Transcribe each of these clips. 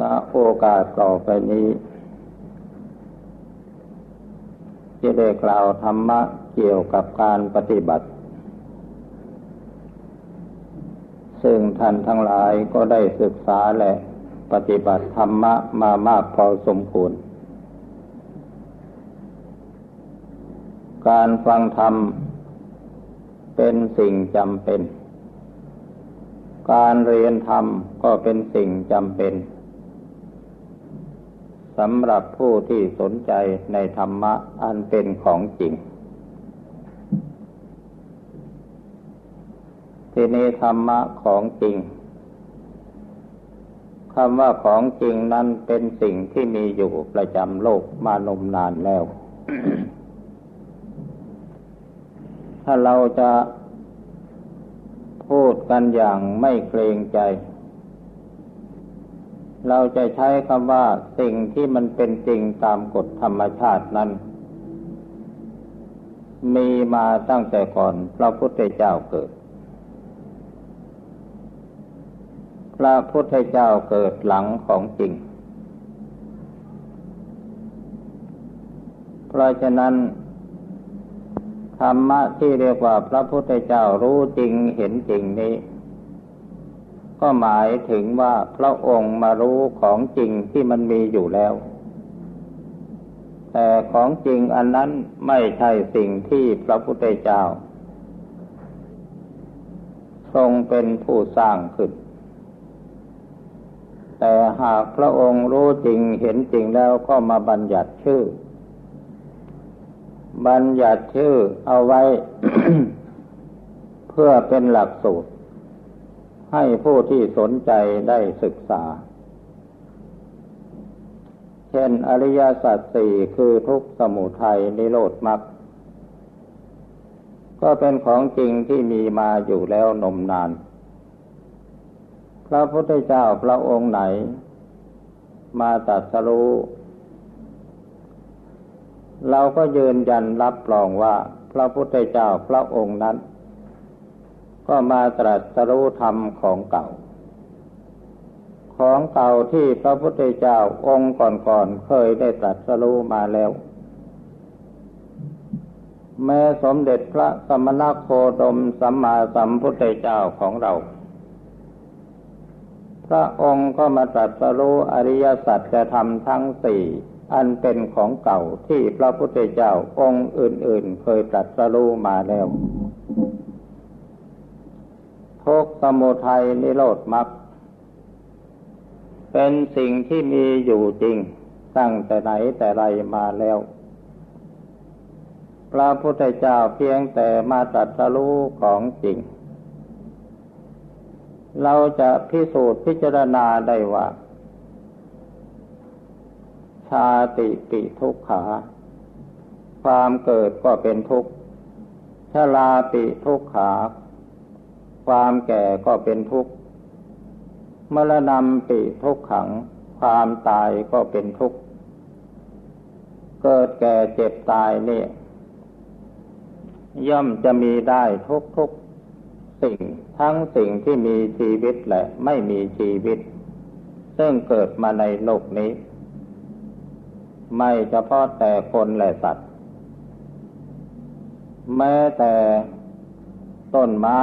ณโอกาสต่อไปนี้จะได้กล่าวธรรมะเกี่ยวกับการปฏิบัติ ซึ่งท่านทั้งหลายก็ได้ศึกษาและปฏิบัติธรรมะมามากพอสมควร การฟังธรรมเป็นสิ่งจำเป็น การเรียนธรรมก็เป็นสิ่งจำเป็น สำหรับผู้ที่สนใจในธรรมะอันเป็นของจริง ที่นี้ธรรมะของจริงคำว่าของจริงนั้นเป็นสิ่งที่มีอยู่ประจำโลกมานมนานแล้ว ถ้าเราจะพูดกันอย่างไม่เกรงใจ เราจะใช้คำว่าสิ่งที่มันเป็นจริงตามกฎธรรมชาตินั้น มีมาตั้งแต่ก่อนพระพุทธเจ้าเกิด พระพุทธเจ้าเกิดหลังของจริง เพราะฉะนั้นธรรมะที่เรียกว่าพระพุทธเจ้ารู้จริงเห็นจริงนี้ ก็หมายถึงว่าพระองค์มารู้ของจริงที่มันมีอยู่แล้ว แต่ของจริงอันนั้นไม่ใช่สิ่งที่พระพุทธเจ้า ทรงเป็นผู้สร้างขึ้น แต่หากพระองค์รู้จริงเห็นจริงแล้วก็มาบัญญัติชื่อ บัญญัติชื่อเอาไว้ เพื่อเป็นหลักสูตร ให้ผู้ที่สนใจได้ศึกษา เช่นอริยสัจสี่คือทุกสมุทัยนิโรธมรรคก็เป็นของจริงที่มีมาอยู่แล้วนมนาน พระพุทธเจ้าพระองค์ไหน มาตัดสรู้ เราก็ยืนยันรับรองว่าพระพุทธเจ้าพระองค์นั้น ก็มาตรัสรู้ธรรมของเก่า ของเก่าที่พระพุทธเจ้าองค์ก่อนๆเคยได้ตรัสรู้มาแล้ว แม้สมเด็จพระสมณโคดมสัมมาสัมพุทธเจ้าของเรา พระองค์ก็มาตรัสรู้อริยสัจจะทำทั้งสี่อันเป็นของเก่าที่พระพุทธเจ้าองค์อื่นๆ เคยตรัสรู้มาแล้ว กสมุทัยนิโรธมรรคเป็นสิ่งที่มีอยู่จริงตั้งแต่ไหนแต่ไรมาแล้ว พระพุทธเจ้าเพียงแต่มาตรัสรู้ของจริง เราจะพิสูจน์พิจารณาได้ว่า ชาติปิทุกขา ความเกิดก็เป็นทุกข์ชลาปิทุกขา ความแก่ก็เป็นทุกข์มรณะปิทุกขัง ความตายก็เป็นทุกข์ เกิดแก่เจ็บตายเนี่ยย่อมจะมีได้ทุกทุกสิ่งทั้งสิ่งที่มีชีวิตและไม่มีชีวิต ซึ่งเกิดมาในโลกนี้ ไม่เฉพาะแต่คนและสัตว์ แม้แต่ต้นไม้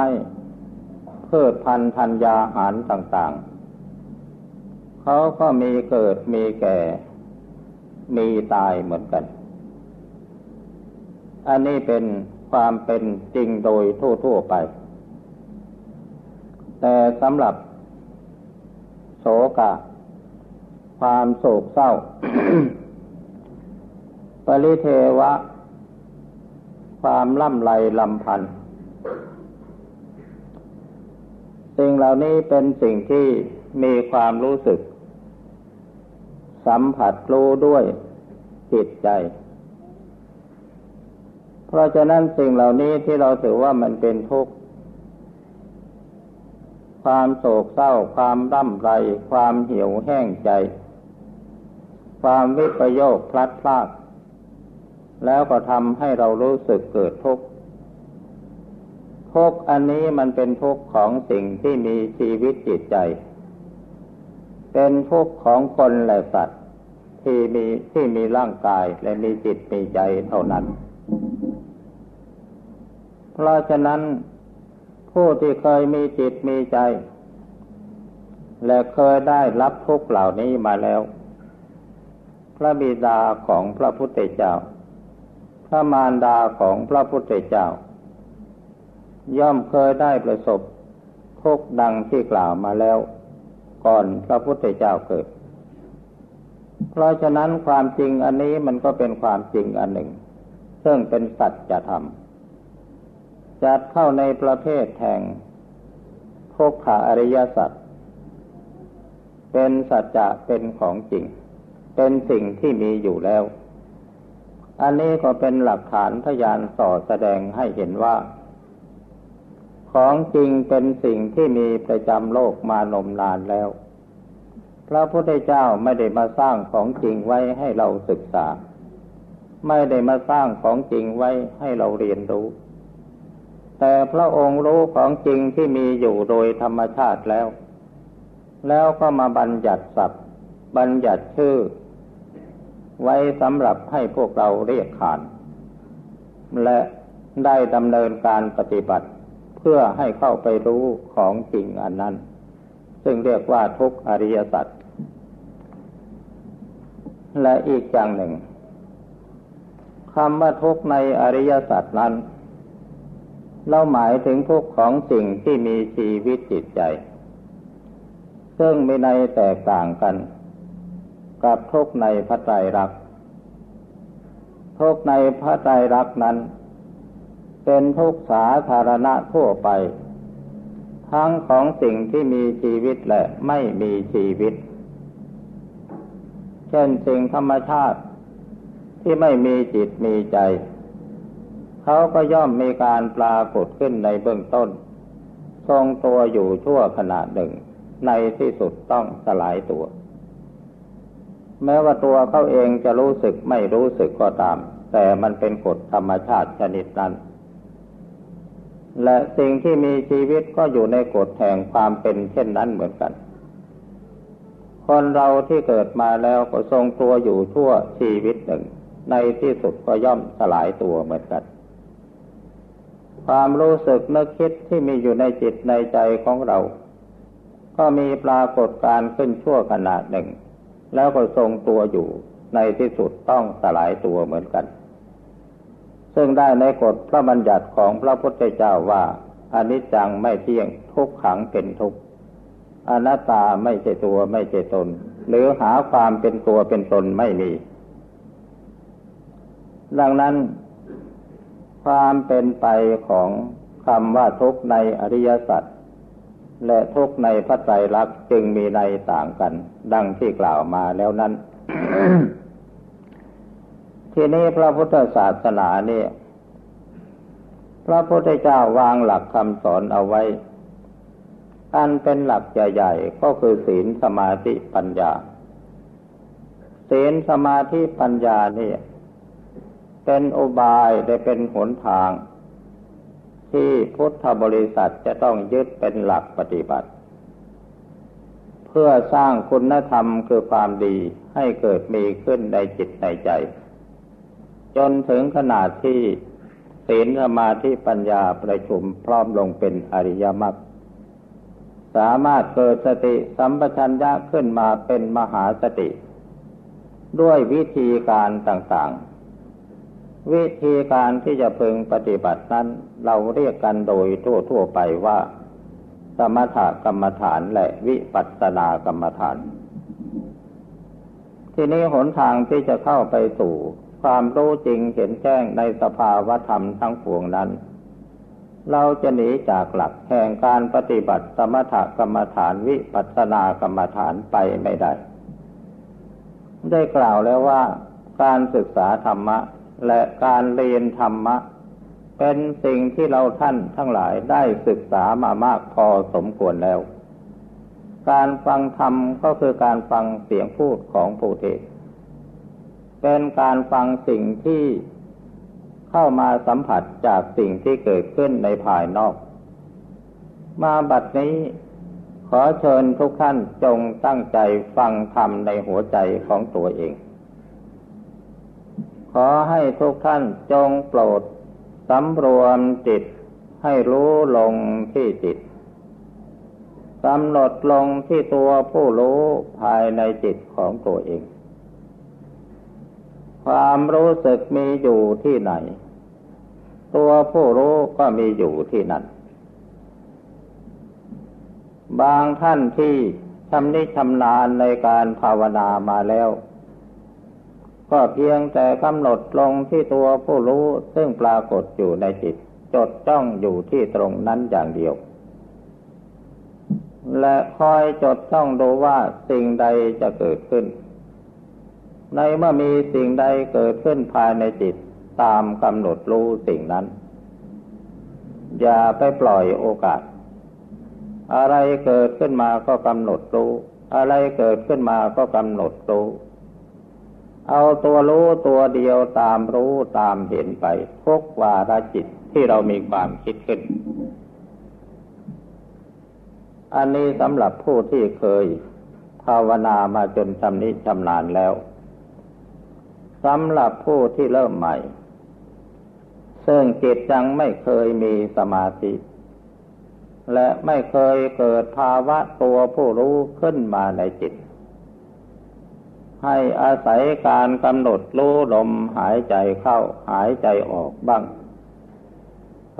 พืชพันธุ์ธัญญาหารต่างๆ เขาก็มีเกิดมีแก่ มีตายเหมือนกัน อันนี้เป็นความเป็นจริงโดยทั่วๆไป แต่สำหรับโศกะ ความโศกเศร้า ปริเทวะ ความล่ำไรลำพันธ์ สิ่งเหล่านี้เป็นสิ่งที่มีความรู้สึก สัมผัสรู้ด้วยจิตใจ เพราะฉะนั้นสิ่งเหล่านี้ที่เราถือว่ามันเป็นทุกข์ ความโศกเศร้า ความร่ำไร ความเหี่ยวแห้งใจ ความวิปโยคพลัดพรากแล้วก็ทำให้เรารู้สึกเกิดทุกข์ ทุกอันนี้มันเป็นทุกข์ของสิ่งที่มีชีวิตจิตใจเเป็นทุกข์ของคนและสัตว์ที่มีที่มีร่างกายและมีจิตมีใจเท่านั้น เพราะฉะนั้น ผู้ที่เคยมีจิตมีใจ และเคยได้รับทุกข์เหล่านี้มาแล้ว พระบิดาของพระพุทธเจ้า พระมารดาของพระพุทธเจ้า ย่อมเคยได้ประสบทุกดังที่กล่าวมาแล้ว ก่อนพระพุทธเจ้าเกิด เพราะฉะนั้นความจริงอันนี้มันก็เป็นความจริงอันหนึ่ง ซึ่งเป็นสัจธรรมจัดเข้าในประเภทแห่งทุกขาอริยสัจเป็นสัจจะเป็นของจริง เป็นสิ่งที่มีอยู่แล้ว อันนี้ก็เป็นหลักฐานพยานต่อแสดงให้เห็นว่า ของจริงเป็นสิ่งที่มีประจำโลกมานมนานแล้ว พระพุทธเจ้าไม่ได้มาสร้างของจริงไว้ให้เราศึกษา ไม่ได้มาสร้างของจริงไว้ให้เราเรียนรู้ แต่พระองค์รู้ของจริงที่มีอยู่โดยธรรมชาติแล้ว แล้วก็มาบัญญัติศัพท์ บัญญัติชื่อ ไว้สำหรับให้พวกเราเรียกขาน และได้ดำเนินการปฏิบัติ พื่อให้เข้าไปรู้ของจริงอันนั้น ซึ่งเรียกว่าทุกอริยสัจและอีกอย่างหนึ่งคำว่าทุกในอริยสัจนั้น เราหมายถึงทุกของสิ่งที่มีชีวิตจิตใจ ซึ่งมีในแตกต่างกัน กับทุกในพระไตรลักษณ์ทุกในพระไตรลักษณ์นั้น เป็นทุกสาธารณะทั่วไป ทั้งของสิ่งที่มีชีวิตและไม่มีชีวิต เช่นสิ่งธรรมชาติที่ไม่มีจิตมีใจ เขาก็ย่อมมีการปรากฏขึ้นในเบื้องต้น ทรงตัวอยู่ชั่วขณะหนึ่ง ในที่สุดต้องสลายตัว แม้ว่าตัวเขาเองจะรู้สึกไม่รู้สึกก็ตาม แต่มันเป็นกฎธรรมชาติชนิดนั้น และสิ่งที่มีชีวิตก็อยู่ในกฎแห่งความเป็นเช่นนั้นเหมือนกัน คนเราที่เกิดมาแล้วก็ทรงตัวอยู่ชั่วชีวิตหนึ่ง ในที่สุดก็ย่อมสลายตัวเหมือนกัน ความรู้สึกนึกคิดที่มีอยู่ในจิตในใจของเรา ก็มีปรากฏการขึ้นชั่วขนาดหนึ่ง แล้วก็ทรงตัวอยู่ในที่สุดต้องสลายตัวเหมือนกัน ซึ่งได้ในกฎพระบัญญัติของพระพุทธเจ้าว่าอนิจจังไม่เที่ยงทุกขังเป็นทุกข์อนัตตาไม่ใช่ตัวไม่ใช่ตน หรือหาความเป็นตัวเป็นตนไม่มี ดังนั้น ความเป็นไปของคำว่าทุกในอริยสัจและทุกในพระไตรลักษณ์จึงมีในต่างกัน ดังที่กล่าวมาแล้วนั้น ทีนี้พระพุทธศาสนาเนี่ยพระพุทธเจ้าวางหลักคำสอนเอาไว้ อันเป็นหลักใหญ่ๆก็คือศีลสมาธิปัญญา ศีลสมาธิปัญญานี่เป็นอุบายได้เป็นหนทาง ที่พุทธบริษัทจะต้องยึดเป็นหลักปฏิบัติ เพื่อสร้างคุณธรรมคือความดีให้เกิดมีขึ้นในจิตในใจ จนถึงขนาดที่ศีลสมาธิปัญญาประชุมพร้อมลงเป็นอริยมรรคสามารถเกิดสติสัมปชัญญะขึ้นมาเป็นมหาสติ ด้วยวิธีการต่างๆ วิธีการที่จะพึงปฏิบัตินั้นเราเรียกกันโดยทั่วๆไปว่า สมถกรรมฐานและวิปัสสนากรรมฐาน ที่นี้หนทางที่จะเข้าไปสู่ ความรู้จริงเห็นแจ้งในสภาวธรรมทั้งปวงนั้น เราจะหนีจากหลักแห่งการปฏิบัติสมถกรรมฐานวิปัสสนากรรมฐานไปไม่ได้ ได้กล่าวแล้วว่าการศึกษาธรรมะและการเรียนธรรมะ เป็นสิ่งที่เราท่านทั้งหลายได้ศึกษามามากพอสมควรแล้ว การฟังธรรมก็คือการฟังเสียงพูดของผู้เทศ เป็นการฟังสิ่งที่เข้ามาสัมผัสจากสิ่งที่เกิดขึ้นในภายนอก มาบัดนี้ขอเชิญทุกท่านจงตั้งใจฟังธรรมในหัวใจของตัวเอง ขอให้ทุกท่านจงโปรดสำรวมจิตให้รู้ลงที่จิตกำหนดลงที่ตัวผู้รู้ภายในจิตของตัวเอง ความรู้สึกมีอยู่ที่ไหน ตัวผู้รู้ก็มีอยู่ที่นั่น บางท่านที่ชำนิชำนาญในการภาวนามาแล้ว ก็เพียงแต่กำหนดลงที่ตัวผู้รู้ซึ่งปรากฏอยู่ในจิต จดจ้องอยู่ที่ตรงนั้นอย่างเดียว และคอยจดจ้องดูว่าสิ่งใดจะเกิดขึ้น ในเมื่อมีสิ่งใดเกิดขึ้นภายในจิตตามกำหนดรู้สิ่งนั้น อย่าไปปล่อยโอกาส อะไรเกิดขึ้นมาก็กำหนดรู้ อะไรเกิดขึ้นมาก็กำหนดรู้ เอาตัวรู้ตัวเดียวตามรู้ตามเห็นไปทุกวาระจิตที่เรามีความคิดขึ้น อันนี้สำหรับผู้ที่เคยภาวนามาจนชำนิชำนาญแล้ว สำหรับผู้ที่เริ่มใหม่ ซึ่งจิตยังไม่เคยมีสมาธิ และไม่เคยเกิดภาวะตัวผู้รู้ขึ้นมาในจิต ให้อาศัยการกำหนดรู้ลมหายใจเข้าหายใจออกบ้าง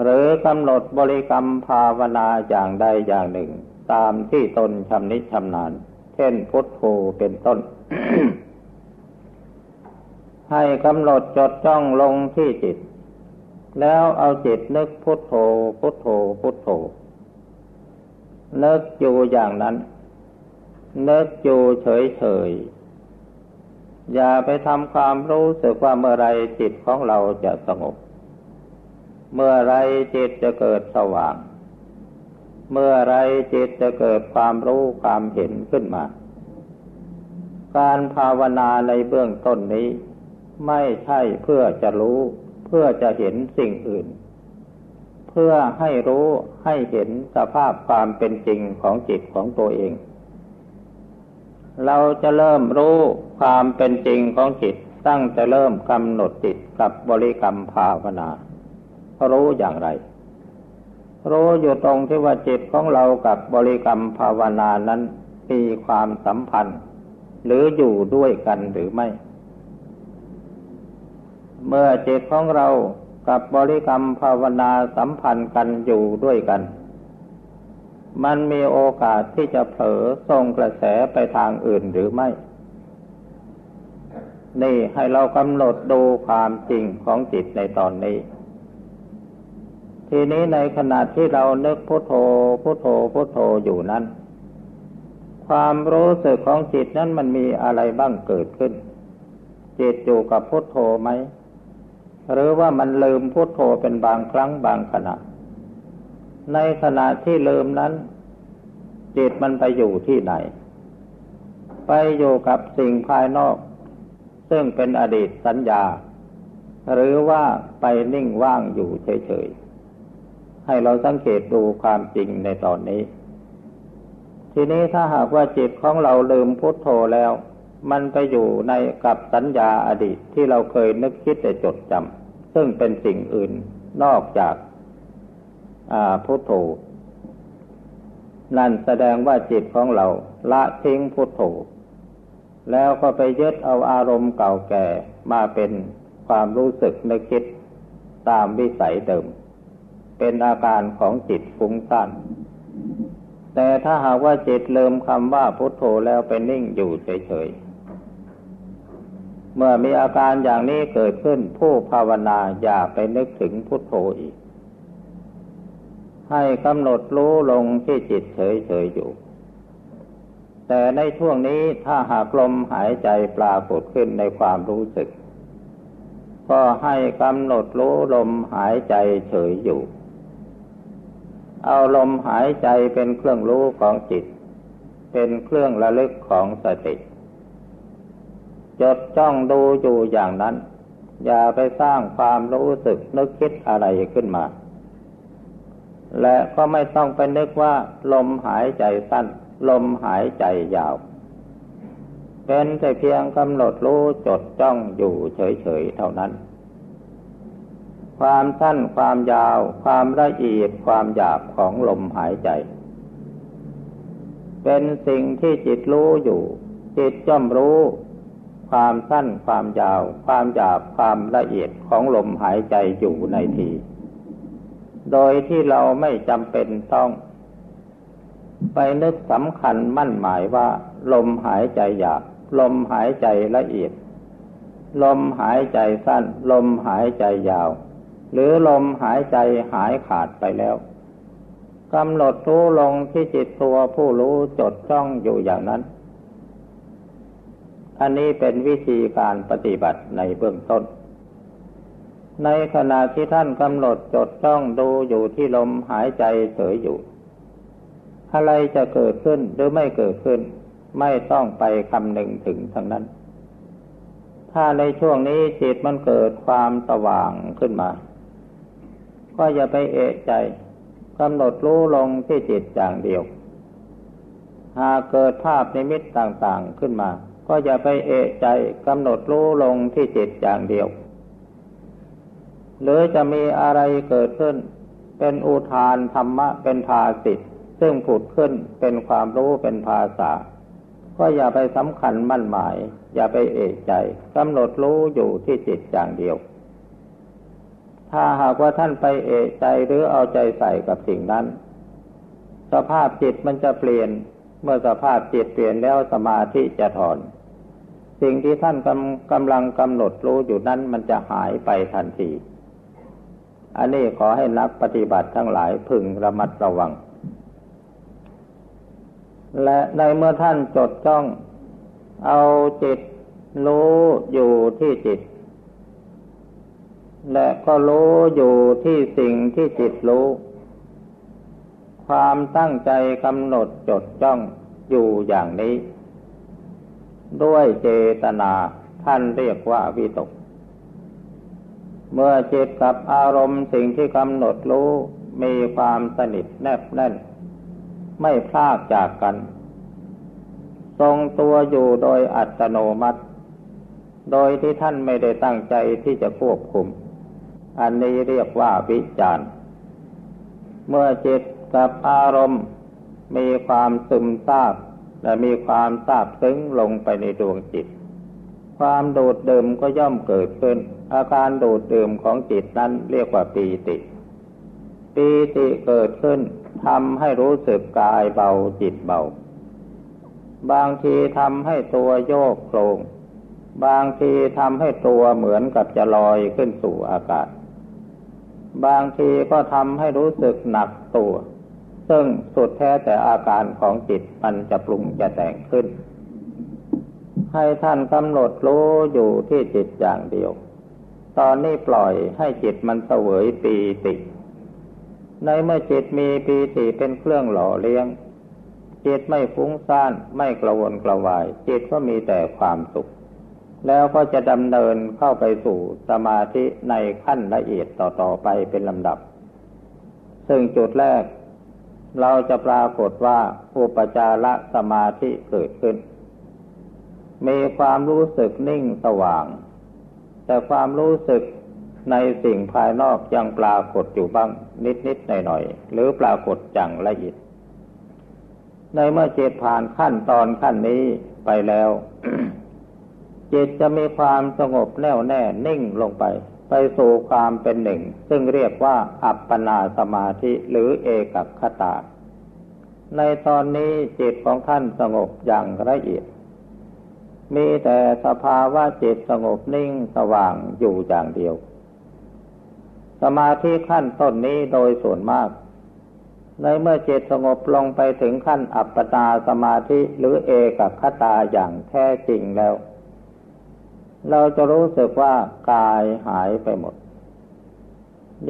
หรือกำหนดบริกรรมภาวนาอย่างใดอย่างหนึ่ง ตามที่ตนชำนิชำนาญ เช่นพุทโธเป็นต้น ให้กำหนดจดจ้องลงที่จิต แล้วเอาจิตนึกพุทโธ พุทโธ พุทโธ นึกอยู่อย่างนั้น นึกอยู่เฉยๆ อย่าไปทำความรู้สึกว่าเมื่อไรจิตของเราจะสงบ เมื่อไรจิตจะเกิดสว่าง เมื่อไรจิตจะเกิดความรู้ความเห็นขึ้นมา การภาวนาในเบื้องต้นนี้ ไม่ใช่เพื่อจะรู้เพื่อจะเห็นสิ่งอื่น เพื่อให้รู้ให้เห็นสภาพความเป็นจริงของจิตของตัวเอง เราจะเริ่มรู้ความเป็นจริงของจิตตั้งแต่เริ่มกำหนดจิตกับบริกรรมภาวนา รู้อย่างไร รู้อยู่ตรงที่ว่าจิตของเรากับบริกรรมภาวนานั้นมีความสัมพันธ์ หรืออยู่ด้วยกันหรือไม่ เมื่อจิตของเรากับบริกรรมภาวนาสัมพันธ์กันอยู่ด้วยกัน มันมีโอกาสที่จะเผลอส่งกระแสไปทางอื่นหรือไม่ นี่ให้เรากำหนดดูความจริงของจิตในตอนนี้ ทีนี้ในขณะที่เรานึกพุโทโธพุโทโธพุโทโธอยู่นั้น ความรู้สึกของจิตนั้นมันมีอะไรบ้างเกิดขึ้นจิตอยู่กับพุโทโธไหม หรือว่ามันลืมพุทโธเป็นบางครั้งบางขณะ ในขณะที่ลืมนั้น จิตมันไปอยู่ที่ไหน ไปอยู่กับสิ่งภายนอก ซึ่งเป็นอดีตสัญญา หรือว่าไปนิ่งว่างอยู่เฉยๆ ให้เราสังเกตดูความจริงในตอนนี้ ทีนี้ถ้าหากว่าจิตของเราลืมพุทโธแล้ว มันไปอยู่ในกับสัญญาอดีตที่เราเคยนึกคิดแต่จดจำซึ่งเป็นสิ่งอื่นนอกจากพุทโธนั่นแสดงว่าจิตของเราละทิ้งพุทโธแล้วก็ไปยึดเอาอารมณ์เก่าแก่มาเป็นความรู้สึกนึกคิดตามวิสัยเดิม เป็นอาการของจิตฟุ้งซ่านแต่ถ้าหากว่าจิตเลิมคำว่าพุทโธแล้วไปนิ่งอยู่เฉยๆ เมื่อมีอาการอย่างนี้เกิดขึ้นผู้ภาวนาอย่าไปนึกถึงพุทโธอีก ให้กำหนดรู้ลงที่จิตเฉยๆอยู่ แต่ในช่วงนี้ถ้าหากลมหายใจปรากฏขึ้นในความรู้สึก ก็ให้กำหนดรู้ลมหายใจเฉยอยู่ เอาลมหายใจเป็นเครื่องรู้ของจิต เป็นเครื่องระลึกของสติ จดจ้องดูอยู่อย่างนั้น อย่าไปสร้างความรู้สึกนึกคิดอะไรขึ้นมา และก็ไม่ต้องไปนึกว่า ลมหายใจสั้น ลมหายใจยาว เป็นแต่เพียงกำหนดรู้จดจ้องอยู่เฉยๆเท่านั้น ความสั้นความยาว ความละเอียดความหยาบของลมหายใจ เป็นสิ่งที่จิตรู้อยู่ จิตย่อมรู้ ความสั้นความยาว ความหยาบความละเอียดของลมหายใจอยู่ในที โดยที่เราไม่จำเป็นต้อง ไปนึกสำคัญมั่นหมายว่า ลมหายใจหยาบ ลมหายใจละเอียด ลมหายใจสั้น ลมหายใจยาว หรือลมหายใจหายขาดไปแล้วกำหนดรู้ลงที่จิตตัวผู้รู้จดจ้องอยู่อย่างนั้น อันนี้เป็นวิธีการปฏิบัติในเบื้องต้น ในขณะที่ท่านกำหนดจดจ้องดูอยู่ที่ลมหายใจเฉยอยู่ อะไรจะเกิดขึ้นหรือไม่เกิดขึ้น ไม่ต้องไปคำนึงถึงทั้งนั้น ถ้าในช่วงนี้จิตมันเกิดความสว่างขึ้นมา ก็อย่าไปเอะใจกำหนดรู้ลงที่จิตอย่างเดียว หากเกิดภาพในมิตต่างๆขึ้นมา ก็อย่าไปเอะใจกำหนดรู้ลงที่จิตอย่างเดียว หรือจะมีอะไรเกิดขึ้น เป็นอุทานธรรมะเป็นภาสิทธ์ซึ่งผุดขึ้นเป็นความรู้เป็นภาษา ก็อย่าไปสำคัญมั่นหมาย อย่าไปเอกใจกำหนดรู้อยู่ที่จิตอย่างเดียว ถ้าหากว่าท่านไปเอกใจหรือเอาใจใส่กับสิ่งนั้น สภาพจิตมันจะเปลี่ยนเมื่อสภาพจิตเปลี่ยนแล้วสมาธิจะถอน สิ่งที่ท่านกำกำลังกำหนดรู้อยู่นั้นมันจะหายไปทันที อันนี้ขอให้นักปฏิบัติทั้งหลายพึงระมัดระวัง และในเมื่อท่านจดจ้องเอาจิตรู้อยู่ที่จิต และก็รู้อยู่ที่สิ่งที่จิตรู้ ความตั้งใจกำหนดจดจ้องอยู่อย่างนี้ ด้วยเจตนา ท่านเรียกว่าวิตก เมื่อจิตกับอารมณ์สิ่งที่กำหนดรู้มีความสนิทแนบแน่น ไม่พลากจากกัน ทรงตัวอยู่โดยอัตโนมัติ โดยที่ท่านไม่ได้ตั้งใจที่จะควบคุม อันนี้เรียกว่าวิจารณ์เมื่อจิตกับอารมณ์มีความซึมซาบ และมีความซาบซึ้งลงไปในดวงจิต ความโดดเดิมก็ย่อมเกิดขึ้น อาการดูดดื่มของจิตนั้นเรียกว่าปีติ ปีติเกิดขึ้นทำให้รู้สึกกายเบาจิตเบา บางทีทำให้ตัวโยกโครง บางทีทำให้ตัวเหมือนกับจะลอยขึ้นสู่อากาศ บางทีก็ทำให้รู้สึกหนักตัว ซึ่งสุดแท้แต่อาการของจิตมันจะปรุงจะแต่งขึ้น ให้ท่านกำหนดรู้อยู่ที่จิตอย่างเดียว ตอนนี้ปล่อยให้จิตมันเสวยปีติ ในเมื่อจิตมีปีติเป็นเครื่องหล่อเลี้ยง จิตไม่ฟุ้งซ่านไม่กระวนกระวาย จิตก็มีแต่ความสุข แล้วก็จะดำเนินเข้าไปสู่สมาธิในขั้นละเอียดต่อๆไปเป็นลำดับ ซึ่งจุดแรก เราจะปรากฏว่าอุปจารสมาธิเกิดขึ้น มีความรู้สึกนิ่งสว่าง แต่ความรู้สึกในสิ่งภายนอกยังปรากฏอยู่บ้างนิดนิดหน่อยหน่อยหรือปรากฏอย่างละเอียดในเมื่อจิตผ่านขั้นตอนขั้นนี้ไปแล้ว จิตจะมีความสงบแน่วแน่นิ่งลงไป ไปสู่ความเป็นหนึ่ง ซึ่งเรียกว่าอัปปนาสมาธิหรือเอกคตา ในตอนนี้จิตของท่านสงบอย่างละเอียด มีแต่สภาวะจิตสงบนิ่งสว่างอยู่อย่างเดียว สมาธิขั้นต้นนี้โดยส่วนมาก ในเมื่อจิตสงบลงไปถึงขั้นอัปปนาสมาธิหรือเอกคตาอย่างแท้จริงแล้ว เราจะรู้สึกว่ากายหายไปหมด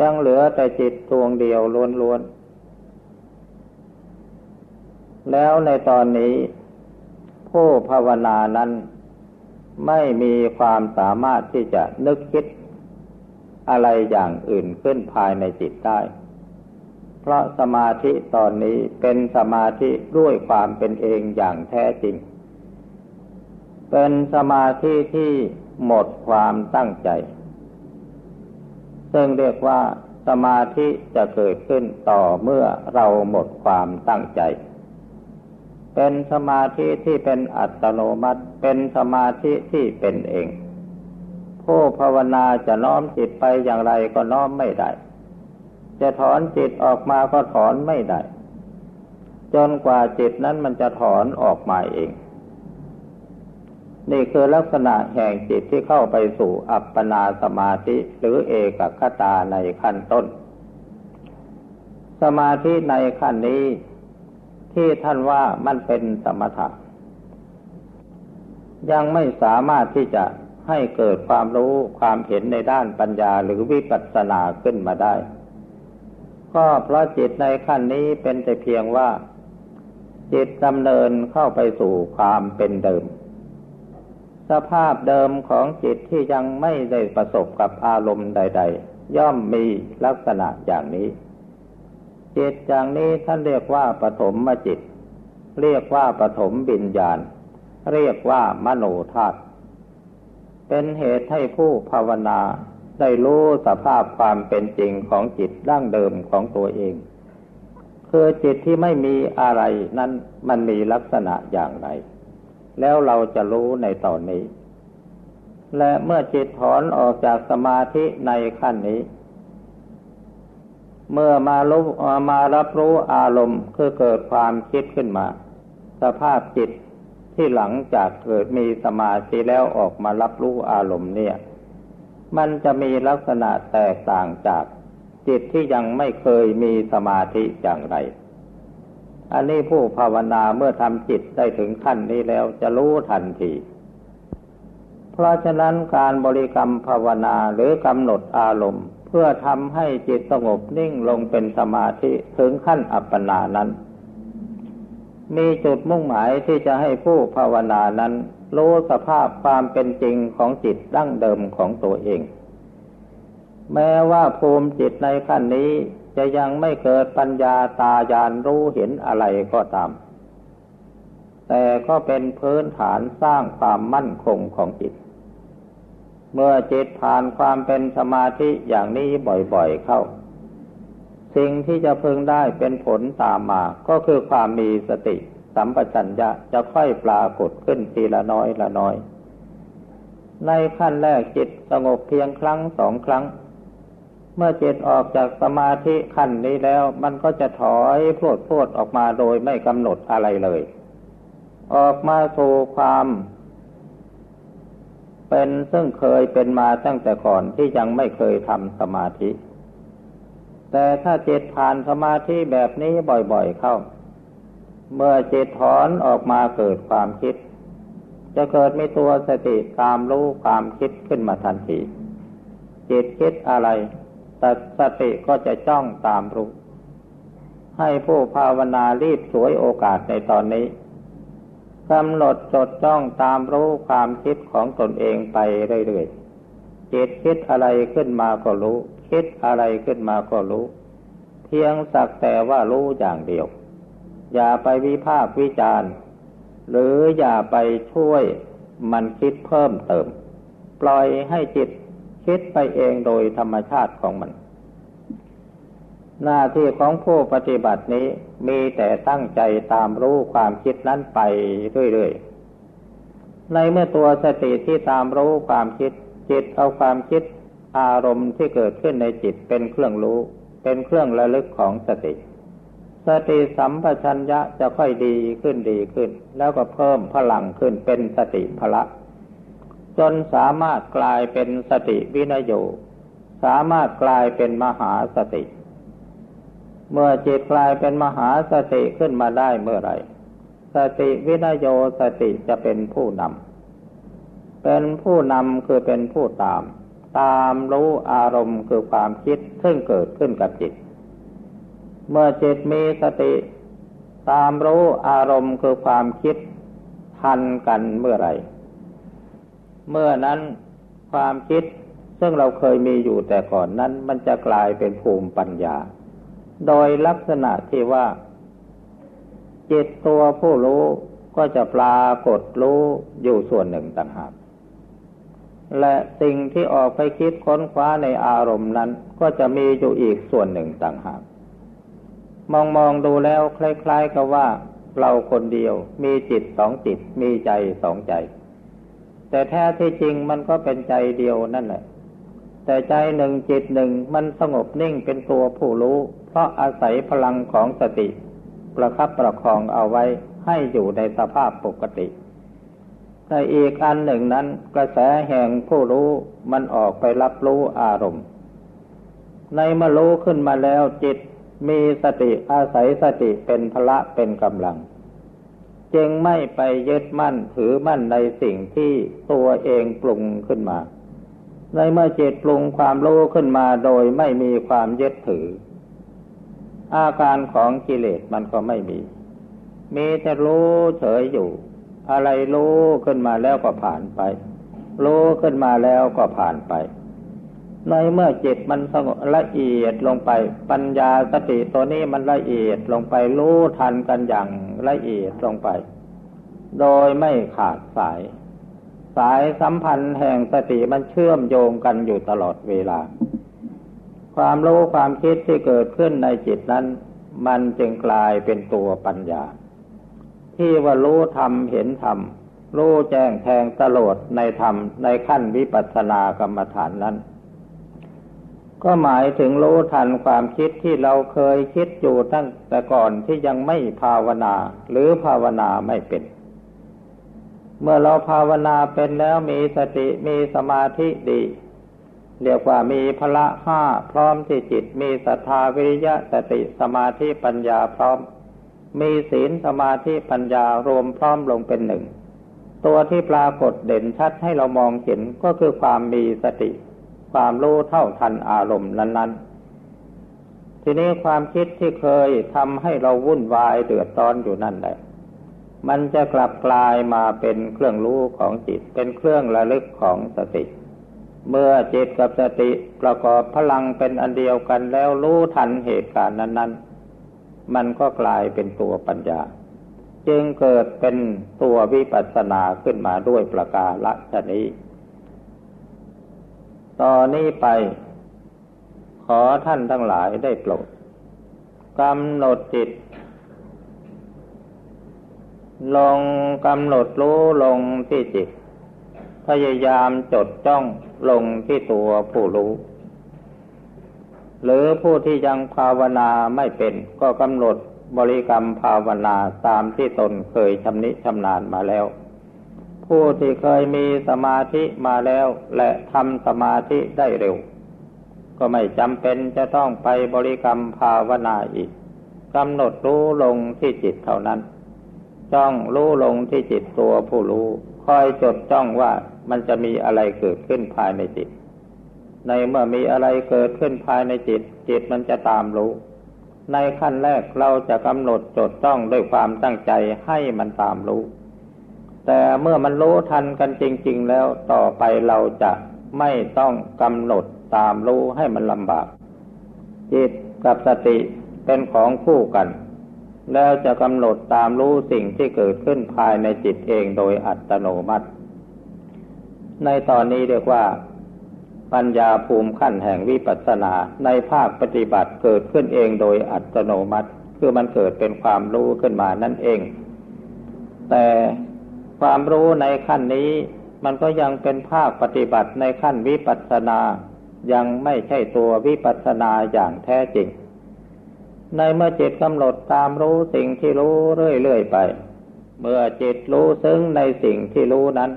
ยังเหลือแต่จิตดวงเดียวล้วนๆ แล้วในตอนนี้ ผู้ภาวนานั้นไม่มีความสามารถที่จะนึกคิดอะไรอย่างอื่นขึ้นภายในจิตได้ เพราะสมาธิตอนนี้เป็นสมาธิด้วยความเป็นเองอย่างแท้จริง เป็นสมาธิที่ หมดความตั้งใจ ซึ่งเรียกว่าสมาธิจะเกิดขึ้นต่อเมื่อเราหมดความตั้งใจ เป็นสมาธิที่เป็นอัตโนมัติ เป็นสมาธิที่เป็นเอง ผู้ภาวนาจะน้อมจิตไปอย่างไรก็น้อมไม่ได้ จะถอนจิตออกมาก็ถอนไม่ได้ จนกว่าจิตนั้นมันจะถอนออกมาเอง นี่คือลักษณะแห่งจิตที่เข้าไปสู่อัปปนาสมาธิหรือเอกคตาในขั้นต้น สมาธิในขั้นนี้ ที่ท่านว่ามันเป็นสมถะยังไม่สามารถที่จะให้เกิดความรู้ความเห็นในด้านปัญญาหรือวิปัสสนาขึ้นมาได้ ก็เพราะจิตในขั้นนี้เป็นแต่เพียงว่า จิตดำเนินเข้าไปสู่ความเป็นเดิม สภาพเดิมของจิตที่ยังไม่ได้ประสบกับอารมณ์ใด ๆ ย่อมมีลักษณะอย่างนี้ จิตอย่างนี้ท่านเรียกว่าปฐมมจิต เรียกว่าปฐมบิญญาณ เรียกว่ามโนธาตุเป็นเหตุให้ผู้ภาวนาได้รู้สภาพความเป็นจริงของจิตร่างเดิมของตัวเอง คือจิตที่ไม่มีอะไรนั้นมันมีลักษณะอย่างไร แล้วเราจะรู้ในตอนนี้ และเมื่อจิตถอนออกจากสมาธิในขั้นนี้ เมื่อมารู้มารับรู้อารมณ์คือเกิดความคิดขึ้นมา สภาพจิตที่หลังจากเกิดมีสมาธิแล้วออกมารับรู้อารมณ์เนี่ย มันจะมีลักษณะแตกต่างจากจิตที่ยังไม่เคยมีสมาธิอย่างไร อันนี้ผู้ภาวนาเมื่อทำจิตได้ถึงขั้นนี้แล้วจะรู้ทันที เพราะฉะนั้นการบริกรรมภาวนาหรือกำหนดอารมณ์ เพื่อทำให้จิตสงบนิ่งลงเป็นสมาธิถึงขั้นอัปปนานั้น มีจุดมุ่งหมายที่จะให้ผู้ภาวนานั้นรู้สภาพความเป็นจริงของจิตดั้งเดิมของตัวเอง แม้ว่าภูมิจิตในขั้นนี้ จะยังไม่เกิดปัญญาตาญาณรู้เห็นอะไรก็ตาม แต่ก็เป็นพื้นฐานสร้างความมั่นคงของจิต เมื่อจิตผ่านความเป็นสมาธิอย่างนี้บ่อยๆเข้า สิ่งที่จะพึงได้เป็นผลตามมา ก็คือความมีสติสัมปชัญญะจะค่อยปรากฏขึ้นทีละน้อยละน้อย ในขั้นแรกจิตสงบเพียงครั้งสองครั้ง เมื่อจิตออกจากสมาธิขั้นนี้แล้ว มันก็จะถอยพรวดพรวดออกมาโดยไม่กำหนดอะไรเลย ออกมาสู่ความ เป็นซึ่งเคยเป็นมาตั้งแต่ก่อนที่ยังไม่เคยทำสมาธิ แต่ถ้าจิตผ่านสมาธิแบบนี้บ่อยๆเข้า เมื่อจิตถอนออกมาเกิดความคิด จะเกิดมีตัวสติตามรู้ความคิดขึ้นมาทันทีจิตคิดอะไร แต่สติก็จะจ้องตามรู้ ให้ผู้ภาวนารีบสวยโอกาสในตอนนี้กำหนดจดจ้องตามรู้ความคิดของตนเองไปเรื่อยๆจิตคิดอะไรขึ้นมาก็รู้ คิดอะไรขึ้นมาก็รู้ เพียงสักแต่ว่ารู้อย่างเดียว อย่าไปวิพากวิจารณ์ หรืออย่าไปช่วยมันคิดเพิ่มเติม ปล่อยให้จิต คิดไปเองโดยธรรมชาติของมัน หน้าที่ของผู้ปฏิบัตินี้มีแต่ตั้งใจตามรู้ความคิดนั้นไปเรื่อยๆ ในเมื่อตัวสติที่ตามรู้ความคิดจิตเอาความคิดอารมณ์ที่เกิดขึ้นในจิตเป็นเครื่องรู้ เป็นเครื่องระลึกของสติ สติสัมปชัญญะจะค่อยดีขึ้นดีขึ้น แล้วก็เพิ่มพลังขึ้นเป็นสติพละ จนสามารถกลายเป็นสติวินโยสามารถกลายเป็นมหาสติ เมื่อจิตกลายเป็นมหาสติขึ้นมาได้เมื่อไรสติวินโยสติจะเป็นผู้นำเป็นผู้นำคือเป็นผู้ตาม ตามรู้อารมณ์คือความคิดซึ่งเกิดขึ้นกับจิต เมื่อจิตมีสติ ตามรู้อารมณ์คือความคิดทันกันเมื่อไร เมื่อนั้นความคิดซึ่งเราเคยมีอยู่แต่ก่อนนั้น มันจะกลายเป็นภูมิปัญญา โดยลักษณะที่ว่า จิตตัวผู้รู้ก็จะปรากฏรู้อยู่ส่วนหนึ่งต่างหากและสิ่งที่ออกไปคิดค้นคว้าในอารมณ์นั้น ก็จะมีอยู่อีกส่วนหนึ่งต่างหากมองมองดูแล้วคล้าย ๆ กับว่า เราคนเดียวมีจิตสองจิตมีใจสองใจ แต่แท้ที่จริงมันก็เป็นใจเดียวนั่นแหละ แต่ใจหนึ่งจิตหนึ่งมันสงบนิ่งเป็นตัวผู้รู้ เพราะอาศัยพลังของสติ ประคับประคองเอาไว้ให้อยู่ในสภาพปกติแต่อีกอันหนึ่งนั้น กระแสแห่งผู้รู้มันออกไปรับรู้อารมณ์ ในเมื่อรู้ขึ้นมาแล้วจิตมีสติอาศัยสติเป็นพละเป็นกำลัง จึงไม่ไปยึดมั่นถือมั่นในสิ่งที่ตัวเองปรุงขึ้นมา ในเมื่อจิตปรุงความรู้ขึ้นมาโดยไม่มีความยึดถือ อาการของกิเลสมันก็ไม่มี มีแต่รู้เฉยอยู่ อะไรรู้ขึ้นมาแล้วก็ผ่านไป รู้ขึ้นมาแล้วก็ผ่านไป ในเมื่อจิตมันสงบละเอียดลงไป ปัญญาสติตัวนี้มันละเอียดลงไปรู้ทันกันอย่างละเอียดลงไป โดยไม่ขาดสาย สายสัมพันธ์แห่งสติมันเชื่อมโยงกันอยู่ตลอดเวลา ความรู้ความคิดที่เกิดขึ้นในจิตนั้น มันจึงกลายเป็นตัวปัญญา ที่ว่ารู้ธรรมเห็นธรรมรู้แจ้งแทงตลอดในธรรมในขั้นวิปัสสนากรรมฐานนั้น ก็หมายถึงรู้ทันความคิดที่เราเคยคิดอยู่ตั้งแต่ก่อนที่ยังไม่ภาวนา หรือภาวนาไม่เป็น เมื่อเราภาวนาเป็นแล้วมีสติมีสมาธิดีเรียกว่ามีพละห้าพร้อมที่จิต มีศรัทธาวิริยะสติสมาธิปัญญาพร้อม มีศีลสมาธิปัญญารวมพร้อมลงเป็นหนึ่ง ตัวที่ปรากฏเด่นชัดให้เรามองเห็นก็คือความมีสติ ความรู้เท่าทันอารมณ์นั้น ๆ ทีนี้ความคิดที่เคยทำให้เราวุ่นวายเดือดร้อนอยู่นั่นแหละ มันจะกลับกลายมาเป็นเครื่องรู้ของจิต เป็นเครื่องระลึกของสติ เมื่อจิตกับสติประกอบพลังเป็นอันเดียวกันแล้วรู้ทันเหตุการณ์นั้น ๆ มันก็กลายเป็นตัวปัญญา จึงเกิดเป็นตัววิปัสสนาขึ้นมาด้วยประกาศนี้ ต่อนนี้ไป ขอท่านทั้งหลายได้โปรดกำหนดจิต ลงกำหนดรู้ลงที่จิต พยายามจดจ้องลงที่ตัวผู้รู้ หรือผู้ที่ยังภาวนาไม่เป็น ก็กำหนดบริกรรมภาวนาตามที่ตนเคยชำนิชำนาญมาแล้ว ผู้ที่เคยมีสมาธิมาแล้ว และทำสมาธิได้เร็ว ก็ไม่จำเป็นจะต้องไปบริกรรมภาวนาอีกกำหนดรู้ลงที่จิตเท่านั้น จ้องรู้ลงที่จิตตัวผู้รู้ คอยจดจ้องว่ามันจะมีอะไรเกิดขึ้นภายในจิต ในเมื่อมีอะไรเกิดขึ้นภายในจิต จิตมันจะตามรู้ ในขั้นแรกเราจะกำหนดจดจ้องด้วยความตั้งใจให้มันตามรู้ แต่เมื่อมันรู้ทันกันจริง ๆ แล้วต่อไปเราจะไม่ต้องกำหนดตามรู้ให้มันลำบาก จิตกับสติเป็นของคู่กัน แล้วจะกำหนดตามรู้สิ่งที่เกิดขึ้นภายในจิตเองโดยอัตโนมัติ ในตอนนี้เรียกว่า ปัญญาภูมิขั้นแห่งวิปัสสนาในภาคปฏิบัติเกิดขึ้นเองโดยอัตโนมัติ คือมันเกิดเป็นความรู้ขึ้นมานั่นเอง แต่ ความรู้ในขั้นนี้ มันก็ยังเป็นภาคปฏิบัติในขั้นวิปัสสนา ยังไม่ใช่ตัววิปัสสนาอย่างแท้จริง ในเมื่อจิตกำหนดตามรู้สิ่งที่รู้เรื่อยๆไป เมื่อจิตรู้ซึ้งในสิ่งที่รู้นั้น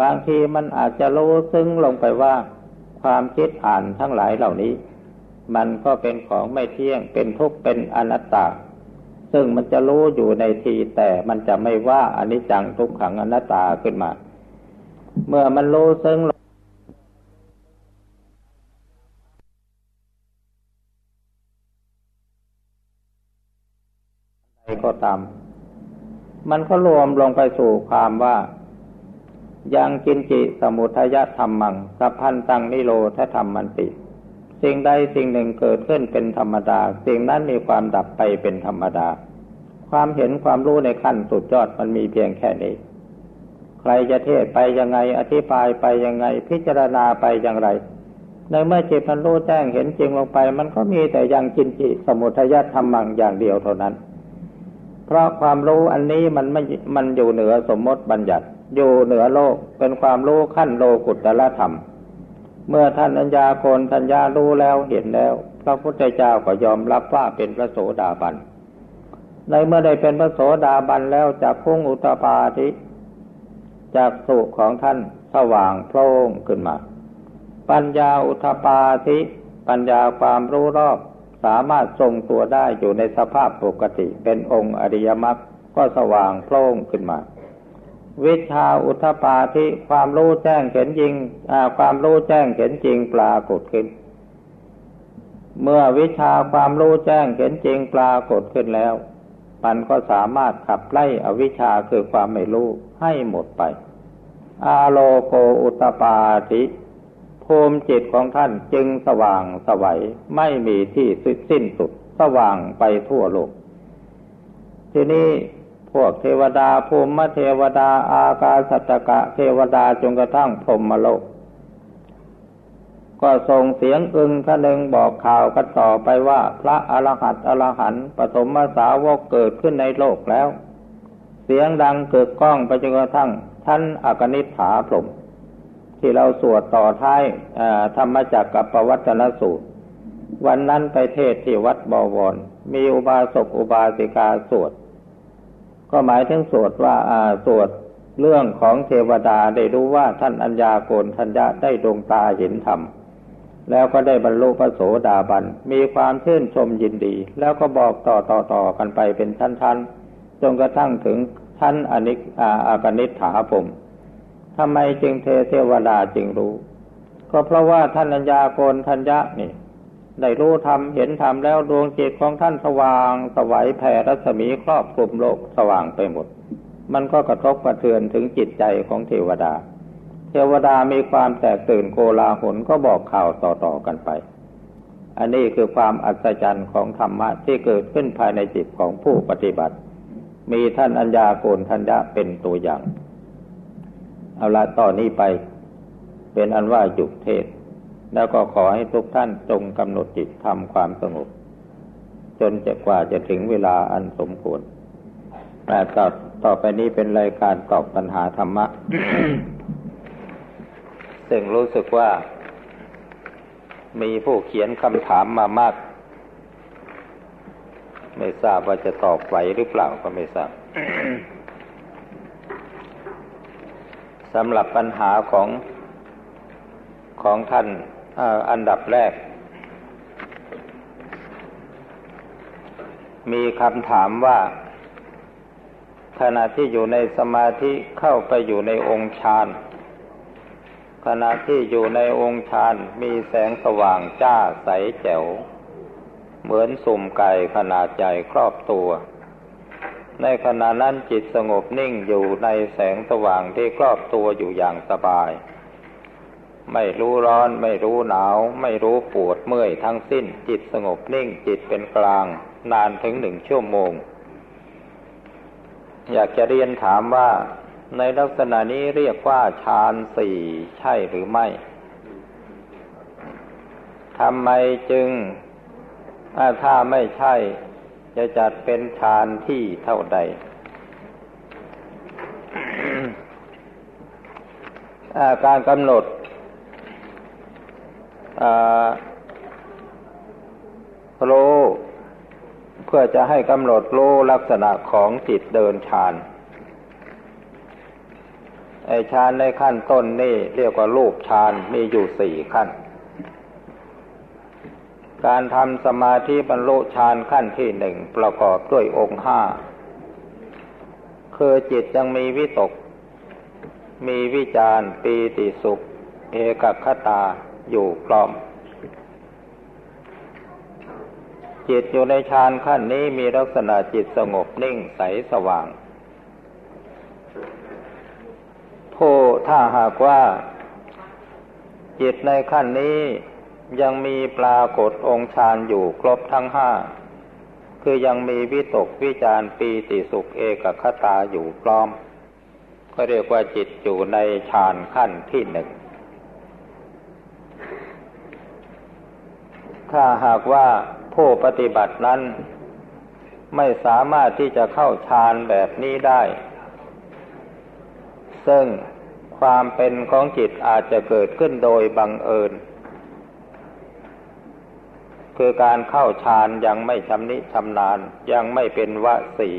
บางทีมันอาจจะรู้ซึ้งลงไปว่า ความคิดอ่านทั้งหลายเหล่านี้ มันก็เป็นของไม่เที่ยงเป็นทุกข์เป็นอนัตตา ซึ่งมันจะรู้อยู่ในทีแต่มันจะไม่ว่าอนิจจังทุกขังอนัตตาขึ้นมา เมื่อมันรู้ซึ่งใดก็ตาม มันก็รวมลงไปสู่ความว่ายังกินจิสมุทยธรรมมังสัพพันตังนิโรธธรรมมันติ สิ่งใดสิ่งหนึ่งเกิดขึ้นเป็นธรรมดา สิ่งนั้นมีความดับไปเป็นธรรมดา ความเห็นความรู้ในขั้นสุดยอดมันมีเพียงแค่นี้ ใครจะเทศไปยังไงอธิบายไปยังไงพิจารณาไปอย่างไร ในเมื่อจิตมันรู้แจ้งเห็นจริงลงไป มันก็มีแต่ยังจินจิสมุทยธรรมังอย่างเดียวเท่านั้น เพราะความรู้อันนี้มันไม่มันอยู่เหนือสมมติบัญญัติ อยู่เหนือโลกเป็นความรู้ขั้นโลกุตละธรรม เมื่อท่านอัญญาโกนทัญญารู้แล้วเห็นแล้ว พระพุทธเจ้าก็ยอมรับว่าเป็นพระโสดาบัน ในเมื่อได้เป็นพระโสดาบันแล้วจากพุ่งอุตปาทิจากสุของท่านสว่างโพล่งขึ้นมา ปัญญาอุทปาทิปัญญาความรู้รอบสามารถทรงตัวได้อยู่ในสภาพปกติเป็นองค์อริยมรรคก็สว่างโพล่งขึ้นมา วิชาอุทปาทิความรู้แจ้งเห็นจริงความรู้แจ้งเห็นจริงปรากฏขึ้น เมื่อวิชาความรู้แจ้งเห็นจริงปรากฏขึ้นแล้ว มันก็สามารถขับไล่อวิชาคือความไม่รู้ให้หมดไป อาโลโกอุตปาทิภูมิจิตของท่านจึงสว่างสวัยไม่มีที่สิ้นสุดสว่างไปทั่วโลก ทีนี้ พวกเทวดาภูมิเทวดา อากาสัตกะ เทวดาจนกระทั่งพรหมโลก ก็ส่งเสียงอึงคะนึงบอกข่าวกันต่อไปว่า พระอรหัตอรหันต์ปฐมสาวกเกิดขึ้นในโลกแล้ว เสียงดังเกิดก้องไปจนกระทั่งท่านอากนิษฐาพรมที่เราสวดต่อท้ายธรรมจักกับปวัตนสูตร วันนั้นไปเทศที่วัดบวร มีอุบาสกอุบาสิกาสวด ก็หมายถึงสวดว่าอ่าสวดเรื่องของเทวดาได้รู้ว่าท่านอัญญาโกนทัญญาได้ดวงตาเห็นธรรม แล้วก็ได้บรรลุพระโสดาบัน มีความชื่นชมยินดี แล้วก็บอกต่อต่อต่อกันไปเป็นชั้นๆจนกระทั่งถึงท่านอนิกอาอากนิษฐาผมทำไมจึงเทเทวดาจึงรู้ ก็เพราะว่าท่านอัญญาโกนทัญญานี่ ได้รู้ธรรมเห็นธรรมแล้วดวงจิตของท่านสว่างสวัยแผ่รัศมีครอบคลุมโลกสว่างไปหมด มันก็กระทบกระเทือนถึงจิตใจของเทวดา เทวดามีความแตกตื่นโกลาหลก็บอกข่าวต่อๆกันไป อันนี้คือความอัศจรรย์ของธรรมะที่เกิดขึ้นภายในจิตของผู้ปฏิบัติ มีท่านอัญญาโกนทัญญาเป็นตัวอย่าง เอาละต่อนนี้ไป เป็นอันว่าหยุดเทศ แล้วก็ขอให้ทุกท่านจงกำหนดจิตทำความสงบ จนจะกว่าจะถึงเวลาอันสมควรแต่ต่อต่อไปนี้เป็นรายการตอบปัญหาธรรมะ ซึ่งรู้สึกว่า มีผู้เขียนคำถามมามาก ไม่ทราบว่าจะตอบไหวหรือเปล่าก็ไม่ทราบสำหรับปัญหาของของท่าน อันดับแรก มีคำถามว่า ขณะที่อยู่ในสมาธิเข้าไปอยู่ในองค์ฌานขณะที่อยู่ในองค์ฌานมีแสงสว่างจ้าใสแจ๋ว เหมือนสุ่มไก่ขนาดใหญ่ครอบตัว ในขณะนั้นจิตสงบนิ่งอยู่ในแสงสว่างที่ครอบตัวอยู่อย่างสบาย ไม่รู้ร้อน ไม่รู้หนาว ไม่รู้ปวดเมื่อยทั้งสิ้น จิตสงบนิ่งจิตเป็นกลาง นานถึงหนึ่งชั่วโมง อยากจะเรียนถามว่า ในลักษณะนี้เรียกว่าฌานสี่ใช่หรือไม่ทำไมจึงถ้าไม่ใช่ จะจัดเป็นฌานที่เท่าใดการกำหนด รู้เพื่อจะให้กำหนดรู้ลักษณะของจิตเดินฌานไอฌานในขั้นต้นนี่เรียกว่ารูปฌานมีอยู่สี่ขั้น การทำสมาธิบรรลุฌานขั้นที่หนึ่งประกอบด้วยองค์ห้าคือจิตยังมีวิตก มีวิจารปีติสุข เอกคตา อยู่พร้อม จิตอยู่ในฌานขั้นนี้มีลักษณะจิตสงบนิ่งใสสว่าง ผู้ถ้าหากว่า จิตในขั้นนี้ยังมีปรากฏองค์ฌานอยู่ครบทั้งห้า คือยังมีวิตกวิจารปีติสุขเอกคตาอยู่พร้อม ก็เรียกว่าจิตอยู่ในฌานขั้นที่หนึ่ง ถ้าหากว่าผู้ปฏิบัตินั้น ไม่สามารถที่จะเข้าฌานแบบนี้ได้ ซึ่งความเป็นของจิตอาจจะเกิดขึ้นโดยบังเอิญ คือการเข้าฌานยังไม่ชำนิชำนาญยังไม่เป็นวสี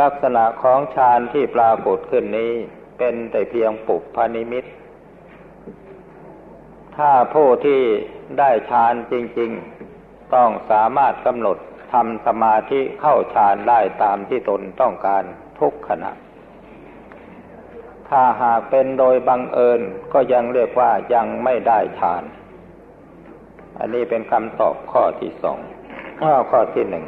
ลักษณะของฌานที่ปรากฏขึ้นนี้เป็นแต่เพียงปุพานิมิต ถ้าผู้ที่ได้ฌานจริง ๆ ต้องสามารถกำหนดทำสมาธิเข้าฌานได้ตามที่ตนต้องการทุกขณะ ถ้าหากเป็นโดยบังเอิญก็ยังเรียกว่ายังไม่ได้ฌาน อันนี้เป็นคำตอบข้อที่สองข้อข้อที่หนึ่ง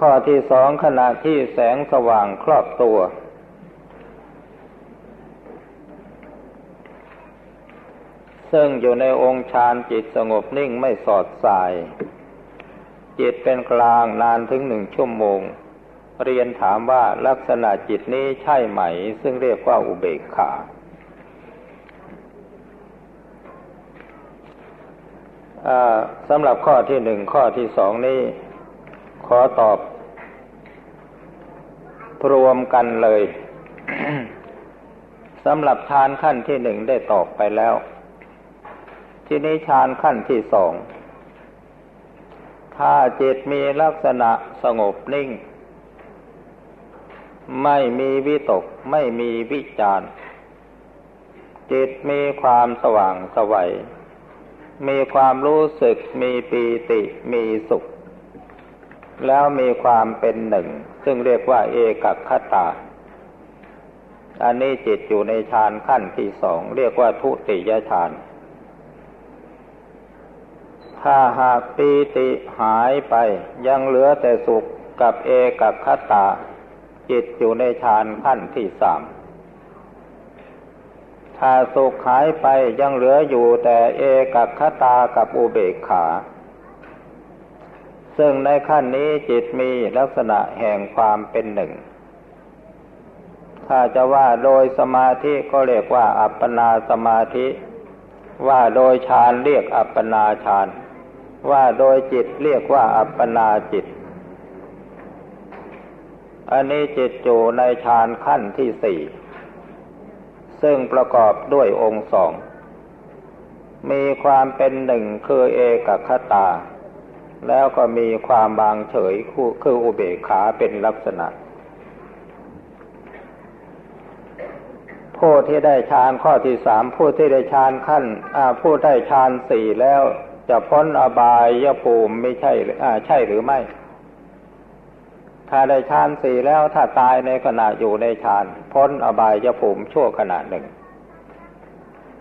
ข้อที่สองขณะที่แสงสว่างครอบตัว ซึ่งอยู่ในองค์ฌานจิตสงบนิ่งไม่สอดสาย จิตเป็นกลางนานถึงหนึ่งชั่วโมง เรียนถามว่าลักษณะจิตนี้ใช่ไหม ซึ่งเรียกว่าอุเบกขาสำหรับข้อที่หนึ่งข้อที่สองนี้ ขอตอบ รวมกันเลยสำหรับฌานขั้นที่หนึ่งได้ตอบไปแล้ว ทีนี้ฌานขั้นที่สอง ถ้าจิตมีลักษณะสงบนิ่ง ไม่มีวิตก ไม่มีวิจารจิตมีความสว่างสวัย มีความรู้สึก มีปีติ มีสุข แล้วมีความเป็นหนึ่ง ซึ่งเรียกว่าเอกคตาอันนี้จิตอยู่ในฌานขั้นที่สอง เรียกว่าทุติยฌาน ถ้าหากปีติหายไปยังเหลือแต่สุขกับเอกคตา จิตอยู่ในฌานขั้นที่สามถ้าสุขหายไปยังเหลืออยู่แต่เอกคตากับอุเบกขา ซึ่งในขั้นนี้จิตมีลักษณะแห่งความเป็นหนึ่ง ถ้าจะว่าโดยสมาธิก็เรียกว่าอัปปนาสมาธิ ว่าโดยฌานเรียกอัปปนาฌาน ว่าโดยจิตเรียกว่าอัปปนาจิต อันนี้จิตอยู่ในฌานขั้นที่สี่ ซึ่งประกอบด้วยองค์สอง มีความเป็นหนึ่งคือเอกคตา แล้วก็มีความบางเฉยคืออุเบกขาเป็นลักษณะ ผู้ที่ได้ฌานข้อที่สามผู้ที่ได้ฌานขั้นผู้ได้ฌานสี่แล้ว จะพ้นอบายยภูมิไม่ใช่ใช่หรือไม่ ถ้าได้ฌานสี่แล้วถ้าตายในขณะอยู่ในฌาน พ้นอบายภูมิชั่วขณะหนึ่ง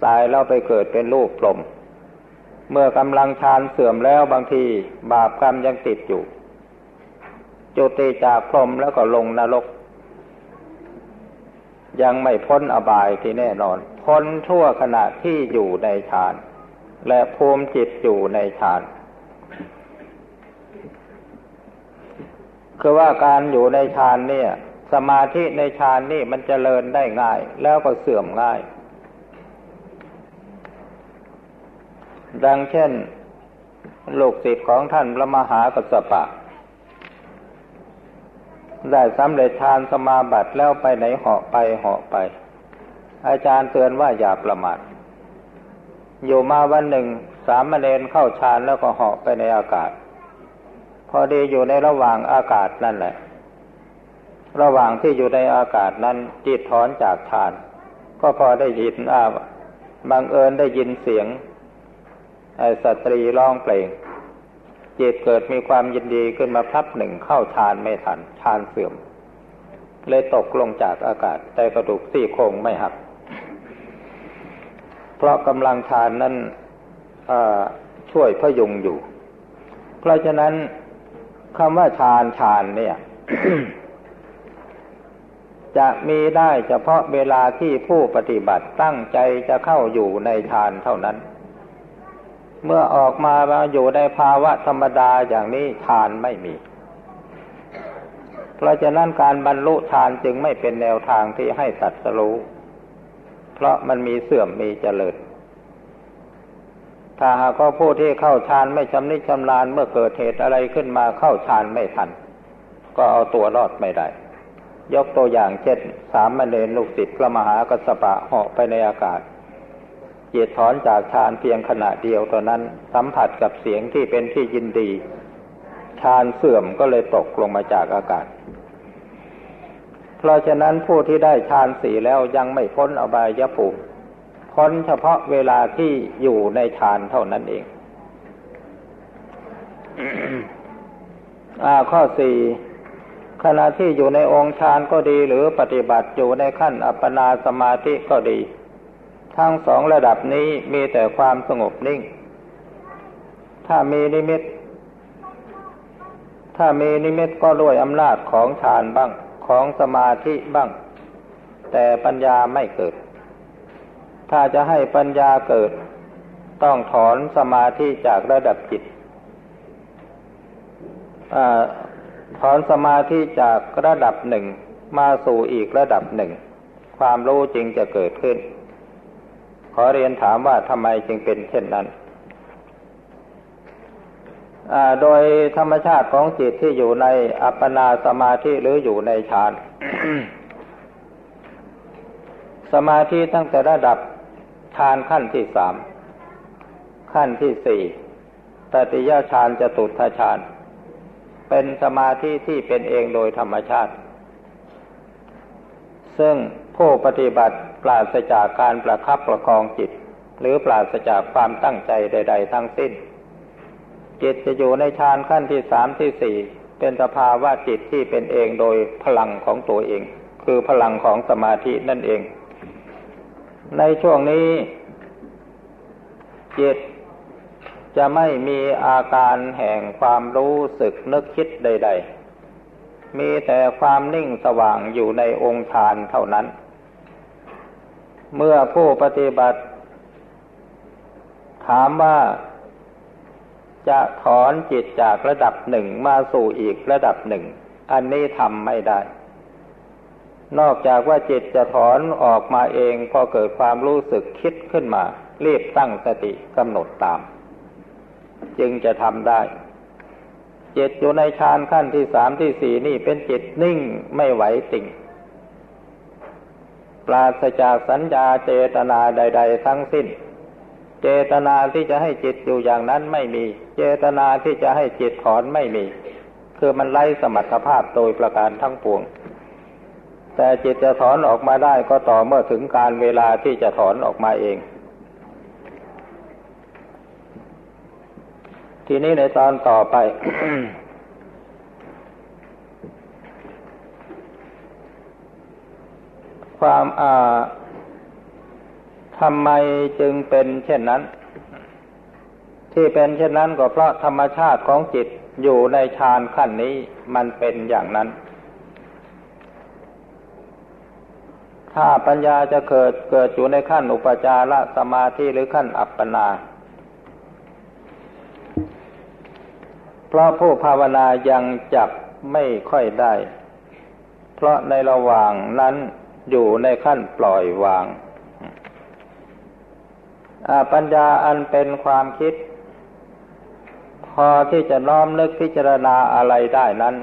ตายแล้วไปเกิดเป็นลูกพรมเมื่อกำลังฌานเสื่อมแล้วบางทีบาปกรรมยังติดอยู่จุติจากพรมแล้วก็ลงนรก ยังไม่พ้นอบายที่แน่นอน พ้นชั่วขณะที่อยู่ในฌาน และภูมิจิตอยู่ในฌาน คือว่าการอยู่ในฌานเนี่ย สมาธิในฌานนี่มันจเจริญได้ง่าย แล้วก็เสื่อมง่าย ดังเช่นลูกศิษย์ของท่านพระมหากัสสปะ ได้สำเร็จฌานสมาบัติแล้วไปไหนเหาะไปเหาะไป อาจารย์เตือนว่าอย่าประมาท อยู่มาวันหนึ่ง สามเณรเข้าฌานแล้วก็เหาะไปในอากาศ พอดีอยู่ในระหว่างอากาศนั่นแหละ ระหว่างที่อยู่ในอากาศนั้นจิตถอนจากฌาน ก็พอได้ยินอาบังเอิญได้ยินเสียงสตรีร้องเพลงจิตเกิดมีความยินดีขึ้นมาพับหนึ่งเข้าฌานไม่ทันฌานเสื่อม เลยตกลงจากอากาศแต่กระดูกซี่โครงไม่หัก เพราะกำลังฌานนั้นช่วยพยุงอยู่ เพราะฉะนั้นคำว่าฌานฌานเนี่ย จะมีได้เฉพาะเวลาที่ผู้ปฏิบัติตั้งใจจะเข้าอยู่ในฌานเท่านั้น เมื่อออกมามาอยู่ในภาวะธรรมดาอย่างนี้ฌานไม่มี เพราะฉะนั้นการบรรลุฌานจึงไม่เป็นแนวทางที่ให้ตัดสรู้ เพราะมันมีเสื่อมมีเจริญ ถ้าหากว่าผู้ที่เข้าฌานไม่ชำนิชำนาญเมื่อเกิดเหตุอะไรขึ้นมาเข้าฌานไม่ทัน ก็เอาตัวรอดไม่ได้ ยกตัวอย่างเช่นสามเณรลูกศิษย์พระมหากัสปะเหาะไปในอากาศเจียถอนจากฌานเพียงขณะเดียวตอนนั้น สัมผัสกับเสียงที่เป็นที่ยินดีฌานเสื่อมก็เลยตกลงมาจากอากาศ เพราะฉะนั้นผู้ที่ได้ฌานสี่แล้วยังไม่พ้นอบายภูมิพ้นเฉพาะเวลาที่อยู่ในฌานเท่านั้นเองอข้อสี่ขณะที่อยู่ในองค์ฌานก็ดีหรือปฏิบัติอยู่ในขั้นอัปปนาสมาธิก็ดี ทั้งสองระดับนี้มีแต่ความสงบนิ่ง ถ้ามีนิมิต ถ้ามีนิมิตก็ด้วยอำนาจของฌานบ้าง ของสมาธิบ้าง แต่ปัญญาไม่เกิด ถ้าจะให้ปัญญาเกิด ต้องถอนสมาธิจากระดับจิตถอนสมาธิจากระดับหนึ่งมาสู่อีกระดับหนึ่ง ความรู้จริงจะเกิดขึ้น ขอเรียนถามว่าทำไมจึงเป็นเช่นนั้น โดยธรรมชาติของจิตที่อยู่ในอัปปนาสมาธิหรืออยู่ในฌาน สมาธิตั้งแต่ระดับฌานขั้นที่สามขั้นที่สี่ตติยฌานจะตุทฌาน เป็นสมาธิที่เป็นเองโดยธรรมชาติ ซึ่งผู้ปฏิบัติปราศจากการประคับประคองจิต หรือปราศจากความตั้งใจใด ๆ ทั้งสิ้น จิตจะอยู่ในฌานขั้นที่สามที่สี่เป็นสภาวะจิตที่เป็นเองโดยพลังของตัวเอง คือพลังของสมาธินั่นเอง ในช่วงนี้ จิตจะไม่มีอาการแห่งความรู้สึกนึกคิดใด ๆ มีแต่ความนิ่งสว่างอยู่ในองค์ฌานเท่านั้น เมื่อผู้ปฏิบัติ ถามว่า จะถอนจิตจากระดับหนึ่งมาสู่อีกระดับหนึ่ง อันนี้ทำไม่ได้ นอกจากว่าจิตจะถอนออกมาเองพอเกิดความรู้สึกคิดขึ้นมา รีบตั้งสติกำหนดตาม จึงจะทำได้ จิตอยู่ในฌานขั้นที่สามที่สี่นี่เป็นจิตนิ่งไม่ไหวติ่งปราศจากสัญญาเจตนาใด ๆ ทั้งสิ้น เจตนาที่จะให้จิตอยู่อย่างนั้นไม่มี เจตนาที่จะให้จิตถอนไม่มี คือมันไล่สมรรถภาพโดยประการทั้งปวง แต่จิตจะถอนออกมาได้ก็ต่อเมื่อถึงการเวลาที่จะถอนออกมาเอง ทีนี้ในตอนต่อไปความอ่า ทำไมจึงเป็นเช่นนั้น ที่เป็นเช่นนั้นก็เพราะธรรมชาติของจิตอยู่ในฌานขั้นนี้มันเป็นอย่างนั้น ถ้าปัญญาจะเกิดเกิดอยู่ในขั้นอุปจารสมาธิหรือขั้นอัปปนา เพราะผู้ภาวนายังจับไม่ค่อยได้ เพราะในระหว่างนั้นอยู่ในขั้นปล่อยวาง ปัญญาอันเป็นความคิด พอที่จะน้อมนึกพิจารณาอะไรได้นั้น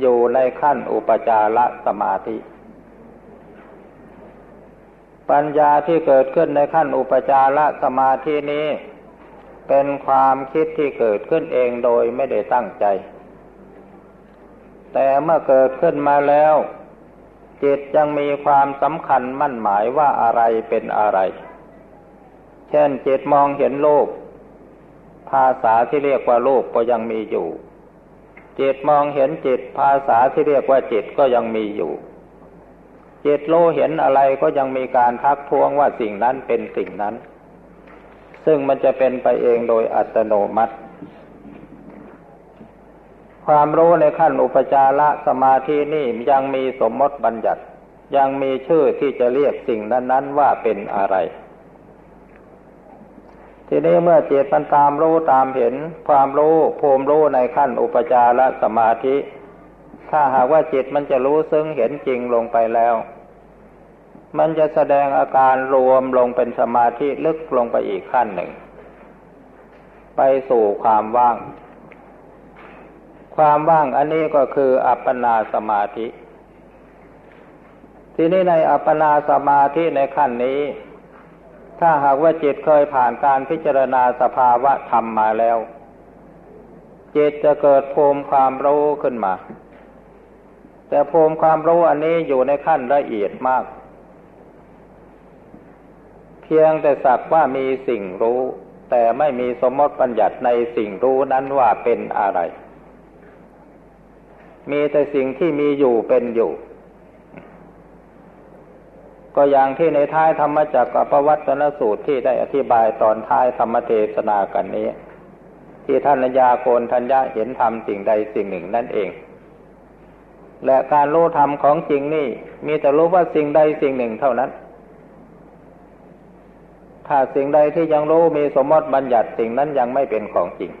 อยู่ในขั้นอุปจารสมาธิ ปัญญาที่เกิดขึ้นในขั้นอุปจารสมาธินี้ เป็นความคิดที่เกิดขึ้นเองโดยไม่ได้ตั้งใจ แต่เมื่อเกิดขึ้นมาแล้ว จิตยังมีความสำคัญมั่นหมายว่าอะไรเป็นอะไร เช่นจิตมองเห็นโลก ภาษาที่เรียกว่าโลกก็ยังมีอยู่จิตมองเห็นจิตภาษาที่เรียกว่าจิตก็ยังมีอยู่ จิตโลเห็นอะไรก็ยังมีการทักท้วงว่าสิ่งนั้นเป็นสิ่งนั้น ซึ่งมันจะเป็นไปเองโดยอัตโนมัติ ความรู้ในขั้นอุปจารสมาธินี่ยังมีสมมติบัญญัติ ยังมีชื่อที่จะเรียกสิ่งนั้น ๆ ว่าเป็นอะไร ทีนี้เมื่อจิตมันตามรู้ตามเห็น ความรู้ภูมิรู้ในขั้นอุปจารสมาธิ ถ้าหากว่าจิตมันจะรู้ซึ่งเห็นจริงลงไปแล้ว มันจะแสดงอาการรวมลงเป็นสมาธิลึกลงไปอีกขั้นหนึ่ง ไปสู่ความว่าง ความว่างอันนี้ก็คืออัปปนาสมาธิ ทีนี้ในอัปปนาสมาธิในขั้นนี้ ถ้าหากว่าจิตเคยผ่านการพิจารณาสภาวะธรรมมาแล้ว จิตจะเกิดภูมิความรู้ขึ้นมา แต่ภูมิความรู้อันนี้อยู่ในขั้นละเอียดมาก เพียงแต่สักว่ามีสิ่งรู้ แต่ไม่มีสมมติปัญญัติในสิ่งรู้นั้นว่าเป็นอะไร มีแต่สิ่งที่มีอยู่เป็นอยู่ ก็อย่างที่ในท้ายธรรมจักรปวัตนสูตรที่ได้อธิบายตอนท้ายธรรมเทศนากันนี้ ที่ท่านญาโกนทัญญาเห็นธรรมสิ่งใดสิ่งหนึ่งนั่นเอง และการรู้ธรรมของจริงนี่ มีแต่รู้ว่าสิ่งใดสิ่งหนึ่งเท่านั้น ถ้าสิ่งใดที่ยังรู้มีสมมติบัญญัติสิ่งนั้นยังไม่เป็นของจริง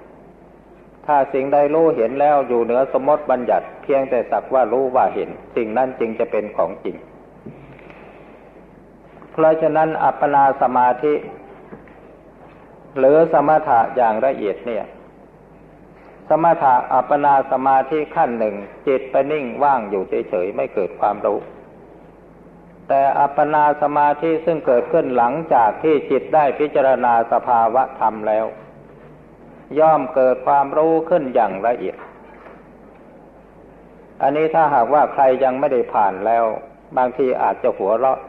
ถ้าสิ่งใดรู้เห็นแล้วอยู่เหนือสมมติบัญญัติ เพียงแต่สักว่ารู้ว่าเห็น สิ่งนั้นจึงจะเป็นของจริง เพราะฉะนั้นอัปปนาสมาธิ หรือสมถะอย่างละเอียดเนี่ย สมถะอัปปนาสมาธิขั้นหนึ่ง จิตไปนิ่งว่างอยู่เฉยๆไม่เกิดความรู้แต่อัปปนาสมาธิซึ่งเกิดขึ้นหลังจากที่จิตได้พิจารณาสภาวะธรรมแล้ว ย่อมเกิดความรู้ขึ้นอย่างละเอียด อันนี้ถ้าหากว่าใครยังไม่ได้ผ่านแล้ว บางทีอาจจะหัวเราะ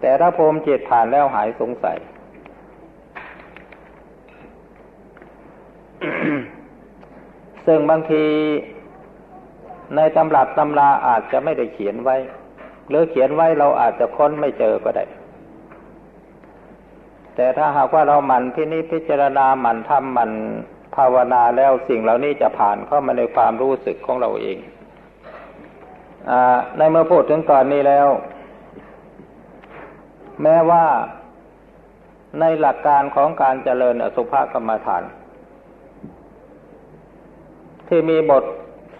แต่ถ้าภูมิจิตผ่านแล้วหายสงสัย ซึ่งบางทีในตำรับตำราอาจจะไม่ได้เขียนไว้ หรือเขียนไว้เราอาจจะค้นไม่เจอก็ได้ แต่ถ้าหากว่าเราหมั่นที่นี้พิจารณาหมั่นทำหมั่นภาวนาแล้วสิ่งเหล่านี้จะผ่านเข้ามาในความรู้สึกของเราเองอในเมื่อพูดถึงก่อนนี้แล้ว แม้ว่าในหลักการของการเจริญอสุภกรรมฐาน ที่มีบท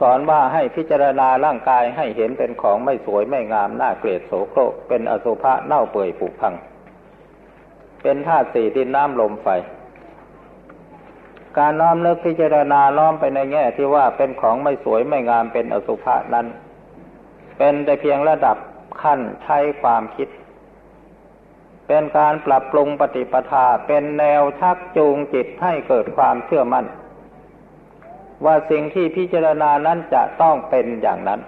สอนว่าให้พิจารณาร่างกายให้เห็นเป็นของไม่สวยไม่งามน่าเกลียดโสโครกเป็นอสุภะเน่าเปื่อยผุพัง เป็นธาตุสี่ดินน้ำลมไฟ การน้อมนึกพิจารณาล้อมไปในแง่ที่ว่าเป็นของไม่สวยไม่งามเป็นอสุภะนั้น เป็นแต่เพียงระดับขั้นใช้ความคิด เป็นการปรับปรุงปฏิปทาเป็นแนวชักจูงจิตให้เกิดความเชื่อมั่น ว่าสิ่งที่พิจารณานั้นจะต้องเป็นอย่างนั้น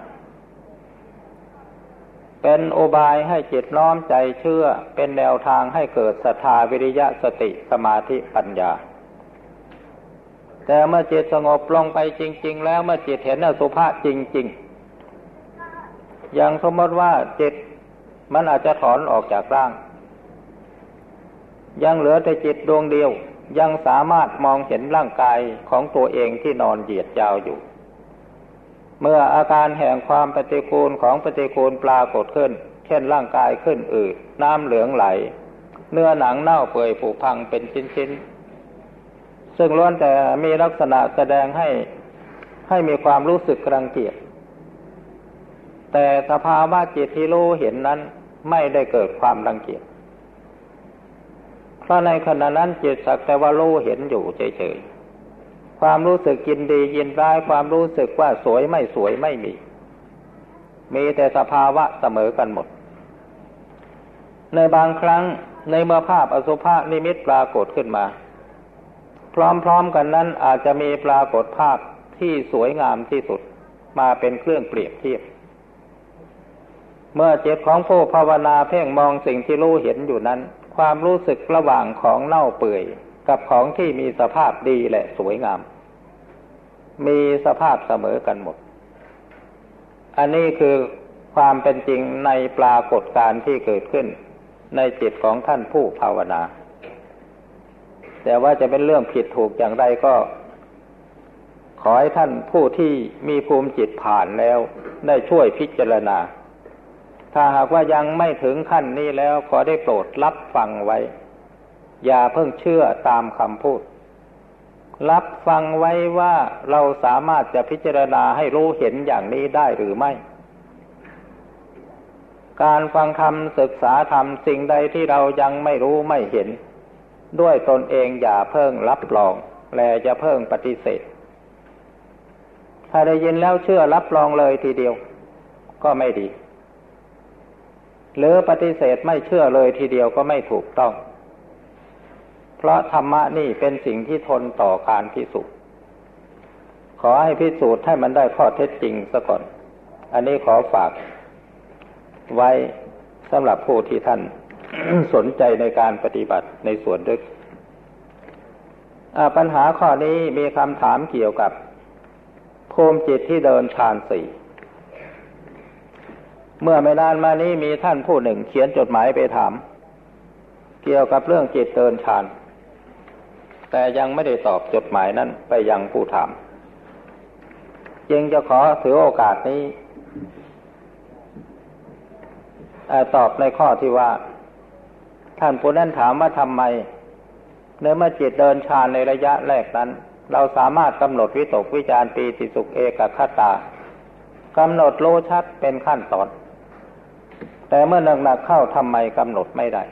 เป็นอุบายให้จิตน้อมใจเชื่อ เป็นแนวทางให้เกิดศรัทธาวิริยะสติสมาธิปัญญา แต่เมื่อจิตสงบลงไปจริง ๆ แล้วเมื่อจิตเห็นอสุภะจริง ๆ อย่างสมมติว่าจิตมันอาจจะถอนออกจากร่าง ยังเหลือแต่จิตดวงเดียว ยังสามารถมองเห็นร่างกายของตัวเองที่นอนเหยียดยาวอยู่ เมื่ออาการแห่งความปฏิกูลของปฏิกูลปรากฏขึ้น เช่นร่างกายขึ้นอืดน้ำเหลืองไหล เนื้อหนังเน่าเปื่อยผุพังเป็นชิ้นๆ ซึ่งล้วนแต่มีลักษณะแสดงให้ให้มีความรู้สึกรังเกียจแต่สภาวะจิตที่รู้เห็นนั้นไม่ได้เกิดความรังเกียจ เพราะในขณะนั้นจิตสักแต่ว่ารู้เห็นอยู่เฉยๆ ความรู้สึกยินดียินร้ายความรู้สึกว่าสวยไม่สวยไม่มี มีแต่สภาวะเสมอกันหมด ในบางครั้งในเมื่อภาพอสุภะนิมิตปรากฏขึ้นมา พร้อมๆกันนั้นอาจจะมีปรากฏภาพที่สวยงามที่สุดมาเป็นเครื่องเปรียบเทียบ เมื่อเจตของผู้ภาวนาเพ่งมองสิ่งที่รู้เห็นอยู่นั้น ความรู้สึกระหว่างของเน่าเปื่อยกับของที่มีสภาพดีและสวยงาม มีสภาพเสมอกันหมด อันนี้คือความเป็นจริงในปรากฏการที่เกิดขึ้น ในจิตของท่านผู้ภาวนา แต่ว่าจะเป็นเรื่องผิดถูกอย่างไรก็ ขอให้ท่านผู้ที่มีภูมิจิตผ่านแล้ว ได้ช่วยพิจารณา ถ้าหากว่ายังไม่ถึงขั้นนี้แล้วขอได้โปรดรับฟังไว้ อย่าเพิ่งเชื่อตามคำพูด รับฟังไว้ว่าเราสามารถจะพิจารณาให้รู้เห็นอย่างนี้ได้หรือไม่ การฟังธรรมศึกษาธรรมสิ่งใดที่เรายังไม่รู้ไม่เห็น ด้วยตนเองอย่าเพิ่งรับรอง และจะเพิ่งปฏิเสธ ถ้าได้ยินแล้วเชื่อรับรองเลยทีเดียว ก็ไม่ดี หรือปฏิเสธไม่เชื่อเลยทีเดียวก็ไม่ถูกต้อง เพราะธรรมะนี่เป็นสิ่งที่ทนต่อการพิสูจน์ ขอให้พิสูจน์ให้มันได้ข้อเท็จจริงซะก่อน อันนี้ขอฝาก ไว้สำหรับผู้ที่ท่านสนใจในการปฏิบัติในส่วนลึกปัญหาข้อนี้มีคำถามเกี่ยวกับภูมิจิตที่เดินฌานสี่ เมื่อไม่นานมานี้มีท่านผู้หนึ่งเขียนจดหมายไปถาม เกี่ยวกับเรื่องจิตเดินฌาน แต่ยังไม่ได้ตอบจดหมายนั้นไปยังผู้ถาม จึงจะขอถือโอกาสนี้ตอบในข้อที่ว่า ท่านผู้นั้นถามว่าทำไมเนื้อเมื่อจิตเดินฌานในระยะแรกนั้น เราสามารถกำหนดวิตกวิจารปีติสุขเอกคตากำหนดโลชัดเป็นขั้นตอน แต่เมื่อหนักๆเข้าทำไมกำหนดไม่ได้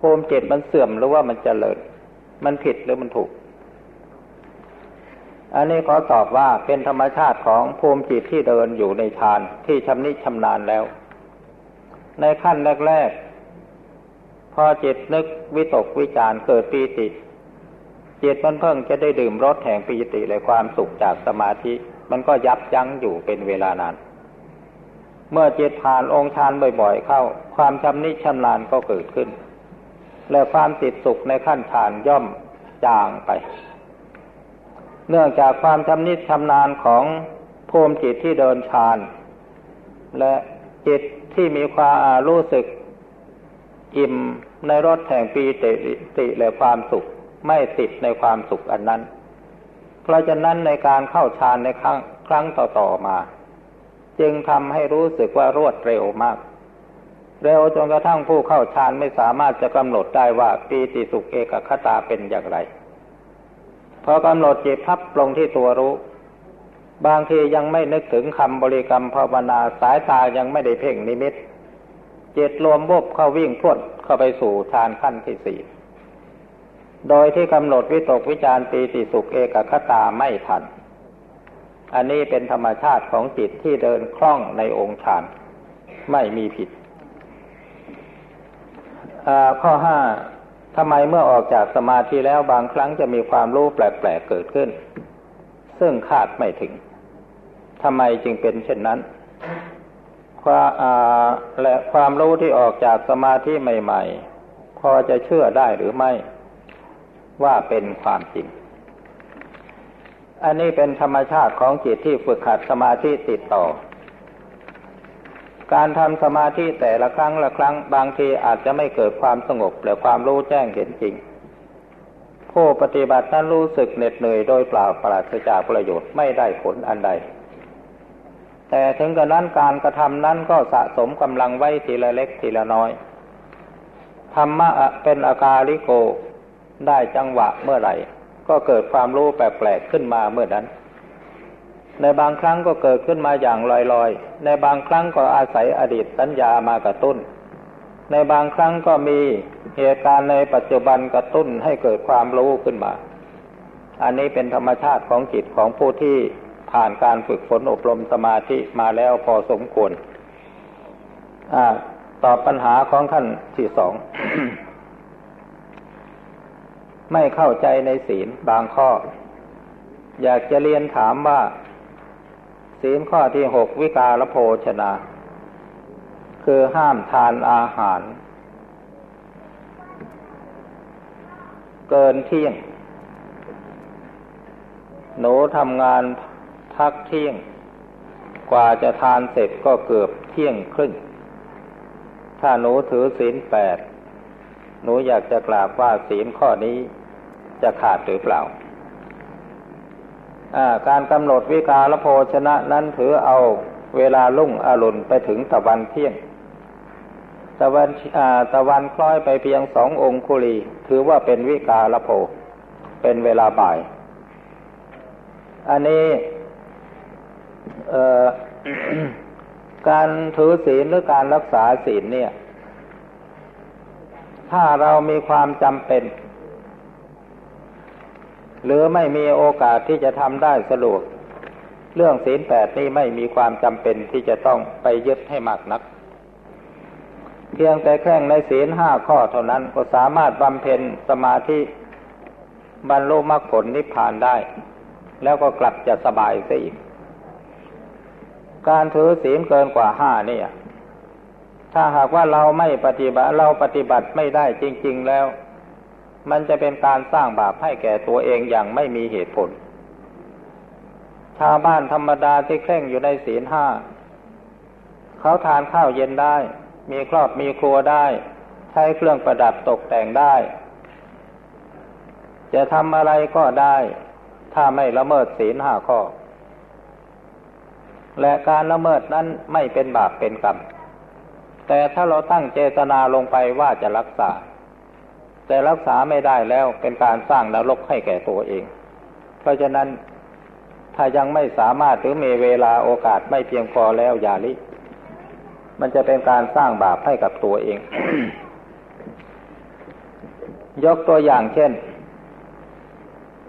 ภูมิจิตมันเสื่อมหรือว่ามันจเจริญ มันผิดหรือมันถูก อันนี้ขอตอบว่าเป็นธรรมชาติของภูมิจิตที่เดินอยู่ในฌานที่ชำนิชำนาญแล้ว ในขั้นแรก ๆ พอจิตนึกวิตกวิจารเกิดปีติ จิตมันเพิ่งจะได้ดื่มรสแห่งปีติและความสุขจากสมาธิ มันก็ยับยั้งอยู่เป็นเวลานาน เมื่อจิตผ่านองค์ฌานบ่อย ๆ เข้า ความชำนิชำนาญก็เกิดขึ้น และความติดสุขในขั้นฌานย่อมจางไป เนื่องจากความชำนิชำนาญของภูมิจิตที่เดินฌาน และจิตที่มีความรู้สึกอิ่มในรสแห่งปีติติและความสุขไม่ติดในความสุขอันนั้น เพราะฉะนั้นในการเข้าฌานในครั้งครั้งต่อๆมา จึงทำให้รู้สึกว่ารวดเร็วมาก เร็วจนกระทั่งผู้เข้าฌานไม่สามารถจะกำหนดได้ว่าปีติสุขเอกคตาเป็นอย่างไร พอกำหนดจิตพับลงที่ตัวรู้ บางทียังไม่นึกถึงคำบริกรรมภาวนาสายตายังไม่ได้เพ่งนิมิตจิตรวมบวบเข้าวิ่งพรวดเข้าไปสู่ฌานขั้นที่สี่โดยที่กำหนดวิตกวิจารปีติสุขเอกคตาไม่ทัน อันนี้เป็นธรรมชาติของจิตที่เดินคล่องในองค์ฌานไม่มีผิดข้อห้าทำไมเมื่อออกจากสมาธิแล้วบางครั้งจะมีความรู้แปลกๆเกิดขึ้น ซึ่งคาดไม่ถึงทำไมจึงเป็นเช่นนั้นความและความรู้ที่ออกจากสมาธิใหม่ ๆ พอจะเชื่อได้หรือไม่ ว่าเป็นความจริง อันนี้เป็นธรรมชาติของจิตที่ฝึกขัดสมาธิติดต่อ การทำสมาธิแต่ละครั้งละครั้งบางทีอาจจะไม่เกิดความสงบหรือความรู้แจ้งเห็นจริง ผู้ปฏิบัตินั้นรู้สึกเหน็ดเหนื่อยโดยเปล่าปราศจากประโยชน์ไม่ได้ผลอันใด แต่ถึงกระนั้นการกระทำนั้นก็สะสมกำลังไว้ทีละเล็กทีละน้อย ธรรมะเป็นอาการลิโกได้จังหวะเมื่อไหร่ ก็เกิดความรู้แปลกๆขึ้นมาเมื่อนั้น ในบางครั้งก็เกิดขึ้นมาอย่างลอยๆ ในบางครั้งก็อาศัยอดีตสัญญามากระตุ้น ในบางครั้งก็มีเหตุการณ์ในปัจจุบันกระตุ้นให้เกิดความรู้ขึ้นมา อันนี้เป็นธรรมชาติของจิตของผู้ที่ผ่านการฝึกฝนอบรมสมาธิมาแล้วพอสมควรอตอบปัญหาของท่านที่สอง ไม่เข้าใจในศีลบางข้อ อยากจะเรียนถามว่า ศีลข้อที่หกวิกาลโภชนา คือห้ามทานอาหาร เกินเที่ยง หนูทำงานพักเที่ยง กว่าจะทานเสร็จก็เกือบเที่ยงครึ่ง ถ้าหนูถือศีลแปดหนูอยากจะกราบว่าศีลข้อนี้ จะขาดหรือเปล่า การกำหนดวิกาลโภชนะนั้นถือเอาเวลาลุ่งอรุณไปถึงตะวันเที่ยง ตะวันตะวันคล้อยไปเพียงสององคุลี ถือว่าเป็นวิกาลโภ เป็นเวลาบ่าย อันนี้การถือศีลหรือการรักษาศีลเนี่ย ถ้าเรามีความจำเป็น หรือไม่มีโอกาสที่จะทำได้สะดวก เรื่องศีลแปดนี้ไม่มีความจำเป็นที่จะต้องไปยึดให้มากนัก เพียงแต่แค่งในศีลห้าข้อเท่านั้นก็สามารถบำเพ็ญสมาธิบรรลุมรรคผลนิพพานได้ แล้วก็กลับจะสบายซะอีก การถือศีลเกินกว่าห้านี่ถ้าหากว่าเราไม่ปฏิบัติเราปฏิบัติไม่ได้จริง ๆ แล้ว มันจะเป็นการสร้างบาปให้แก่ตัวเองอย่างไม่มีเหตุผล ชาวบ้านธรรมดาที่เคร่งอยู่ในศีลห้าเขาทานข้าวเย็นได้ มีครอบมีครัวได้ ใช้เครื่องประดับตกแต่งได้ จะทำอะไรก็ได้ ถ้าไม่ละเมิดศีลห้าข้อ และการละเมิดนั้นไม่เป็นบาปเป็นกรรม แต่ถ้าเราตั้งเจตนาลงไปว่าจะรักษา แต่รักษาไม่ได้แล้วเป็นการสร้างนรกให้แก่ตัวเอง เพราะฉะนั้นถ้ายังไม่สามารถหรือมีเวลาโอกาสไม่เพียงพอแล้วอย่าลิ มันจะเป็นการสร้างบาปให้กับตัวเอง ยกตัวอย่างเช่น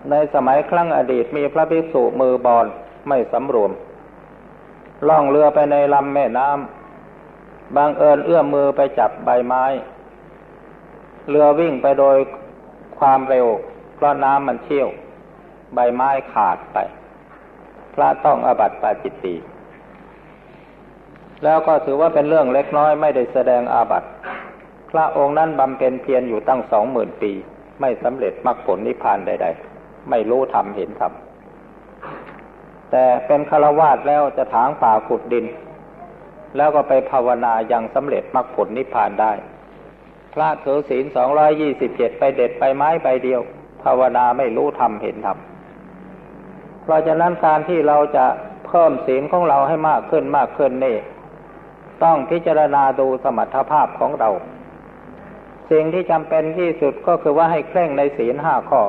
ในสมัยครั้งอดีตมีพระภิกษุมือบอลไม่สำรวม ล่องเรือไปในลำแม่น้ำบางเอิญเอื้อมมือไปจับใบไม้ เรือวิ่งไปโดยความเร็ว เพราะน้ำมันเชี่ยว ใบไม้ขาดไป พระต้องอบัติปาจิตตีแล้วก็ถือว่าเป็นเรื่องเล็กน้อยไม่ได้แสดงอาบัติ พระองค์นั้นบำเพ็ญเพียรอยู่ตั้งสองหมื่นปี ไม่สำเร็จมรรคผลนิพพานใด ๆ ไม่รู้ธรรมเห็นธรรมแต่เป็นฆราวาสแล้วจะถางป่าขุดดิน แล้วก็ไปภาวนายังสำเร็จมรรคผลนิพพานได้ พระถือศีลสองร้อยยี่สิบเจ็ดไปเด็ดไปไม้ใบเดียว ภาวนาไม่รู้ธรรมเห็นธรรมเพราะฉะนั้นการที่เราจะเพิ่มศีลของเราให้มากขึ้นมากขึ้นนี่ ต้องพิจารณาดูสมรรถภาพของเรา สิ่งที่จำเป็นที่สุดก็คือว่าให้เคร่งในศีลห้าข้อ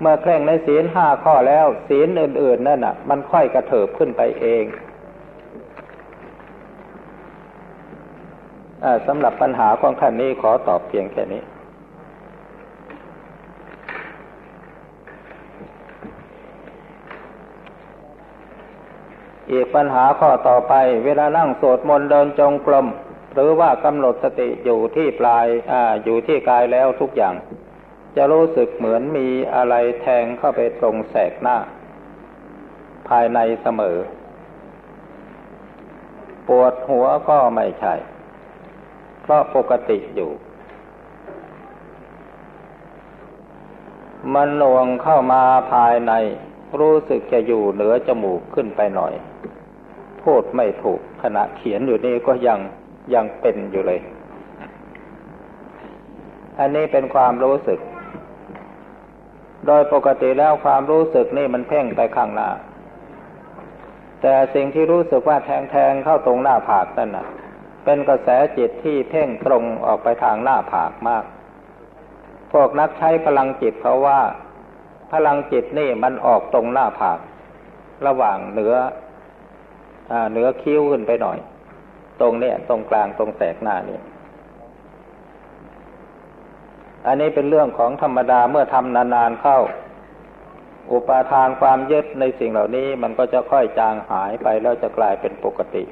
เมื่อเคร่งในศีลห้าข้อแล้ว ศีลอื่น ๆ นั่นน่ะ มันค่อยกระเถิบขึ้นไปเอง สำหรับปัญหาของท่านนี้ขอตอบเพียงแค่นี้ อีกปัญหาข้อต่อไป เวลานั่งสวดมนต์เดินจงกรมหรือว่ากำหนดสติอยู่ที่ปลายอ่าอยู่ที่กายแล้วทุกอย่าง จะรู้สึกเหมือนมีอะไรแทงเข้าไปตรงแสกหน้า ภายในเสมอ ปวดหัวก็ไม่ใช่ เพราะปกติอยู่ มันหน่วงเข้ามาภายใน รู้สึกจะอยู่เหนือจมูกขึ้นไปหน่อย พูดไม่ถูกขณะเขียนอยู่นี่ก็ยังยังเป็นอยู่เลย อันนี้เป็นความรู้สึก โดยปกติแล้วความรู้สึกนี่มันเพ่งไปข้างหน้า แต่สิ่งที่รู้สึกว่าแทงแทงเข้าตรงหน้าผากนั่นน่ะ เป็นกระแสจิตที่เพ่งตรงออกไปทางหน้าผากมาก พวกนักใช้พลังจิตเขาว่า พลังจิตนี่มันออกตรงหน้าผาก ระหว่างเหนือเหนือคิ้วขึ้นไปหน่อย ตรงเนี้ยตรงกลางตรงแสกหน้านี่อันนี้เป็นเรื่องของธรรมดาเมื่อทำนานๆเข้า อุปาทานความยึดในสิ่งเหล่านี้มันก็จะค่อยจางหายไปแล้วจะกลายเป็นปกติ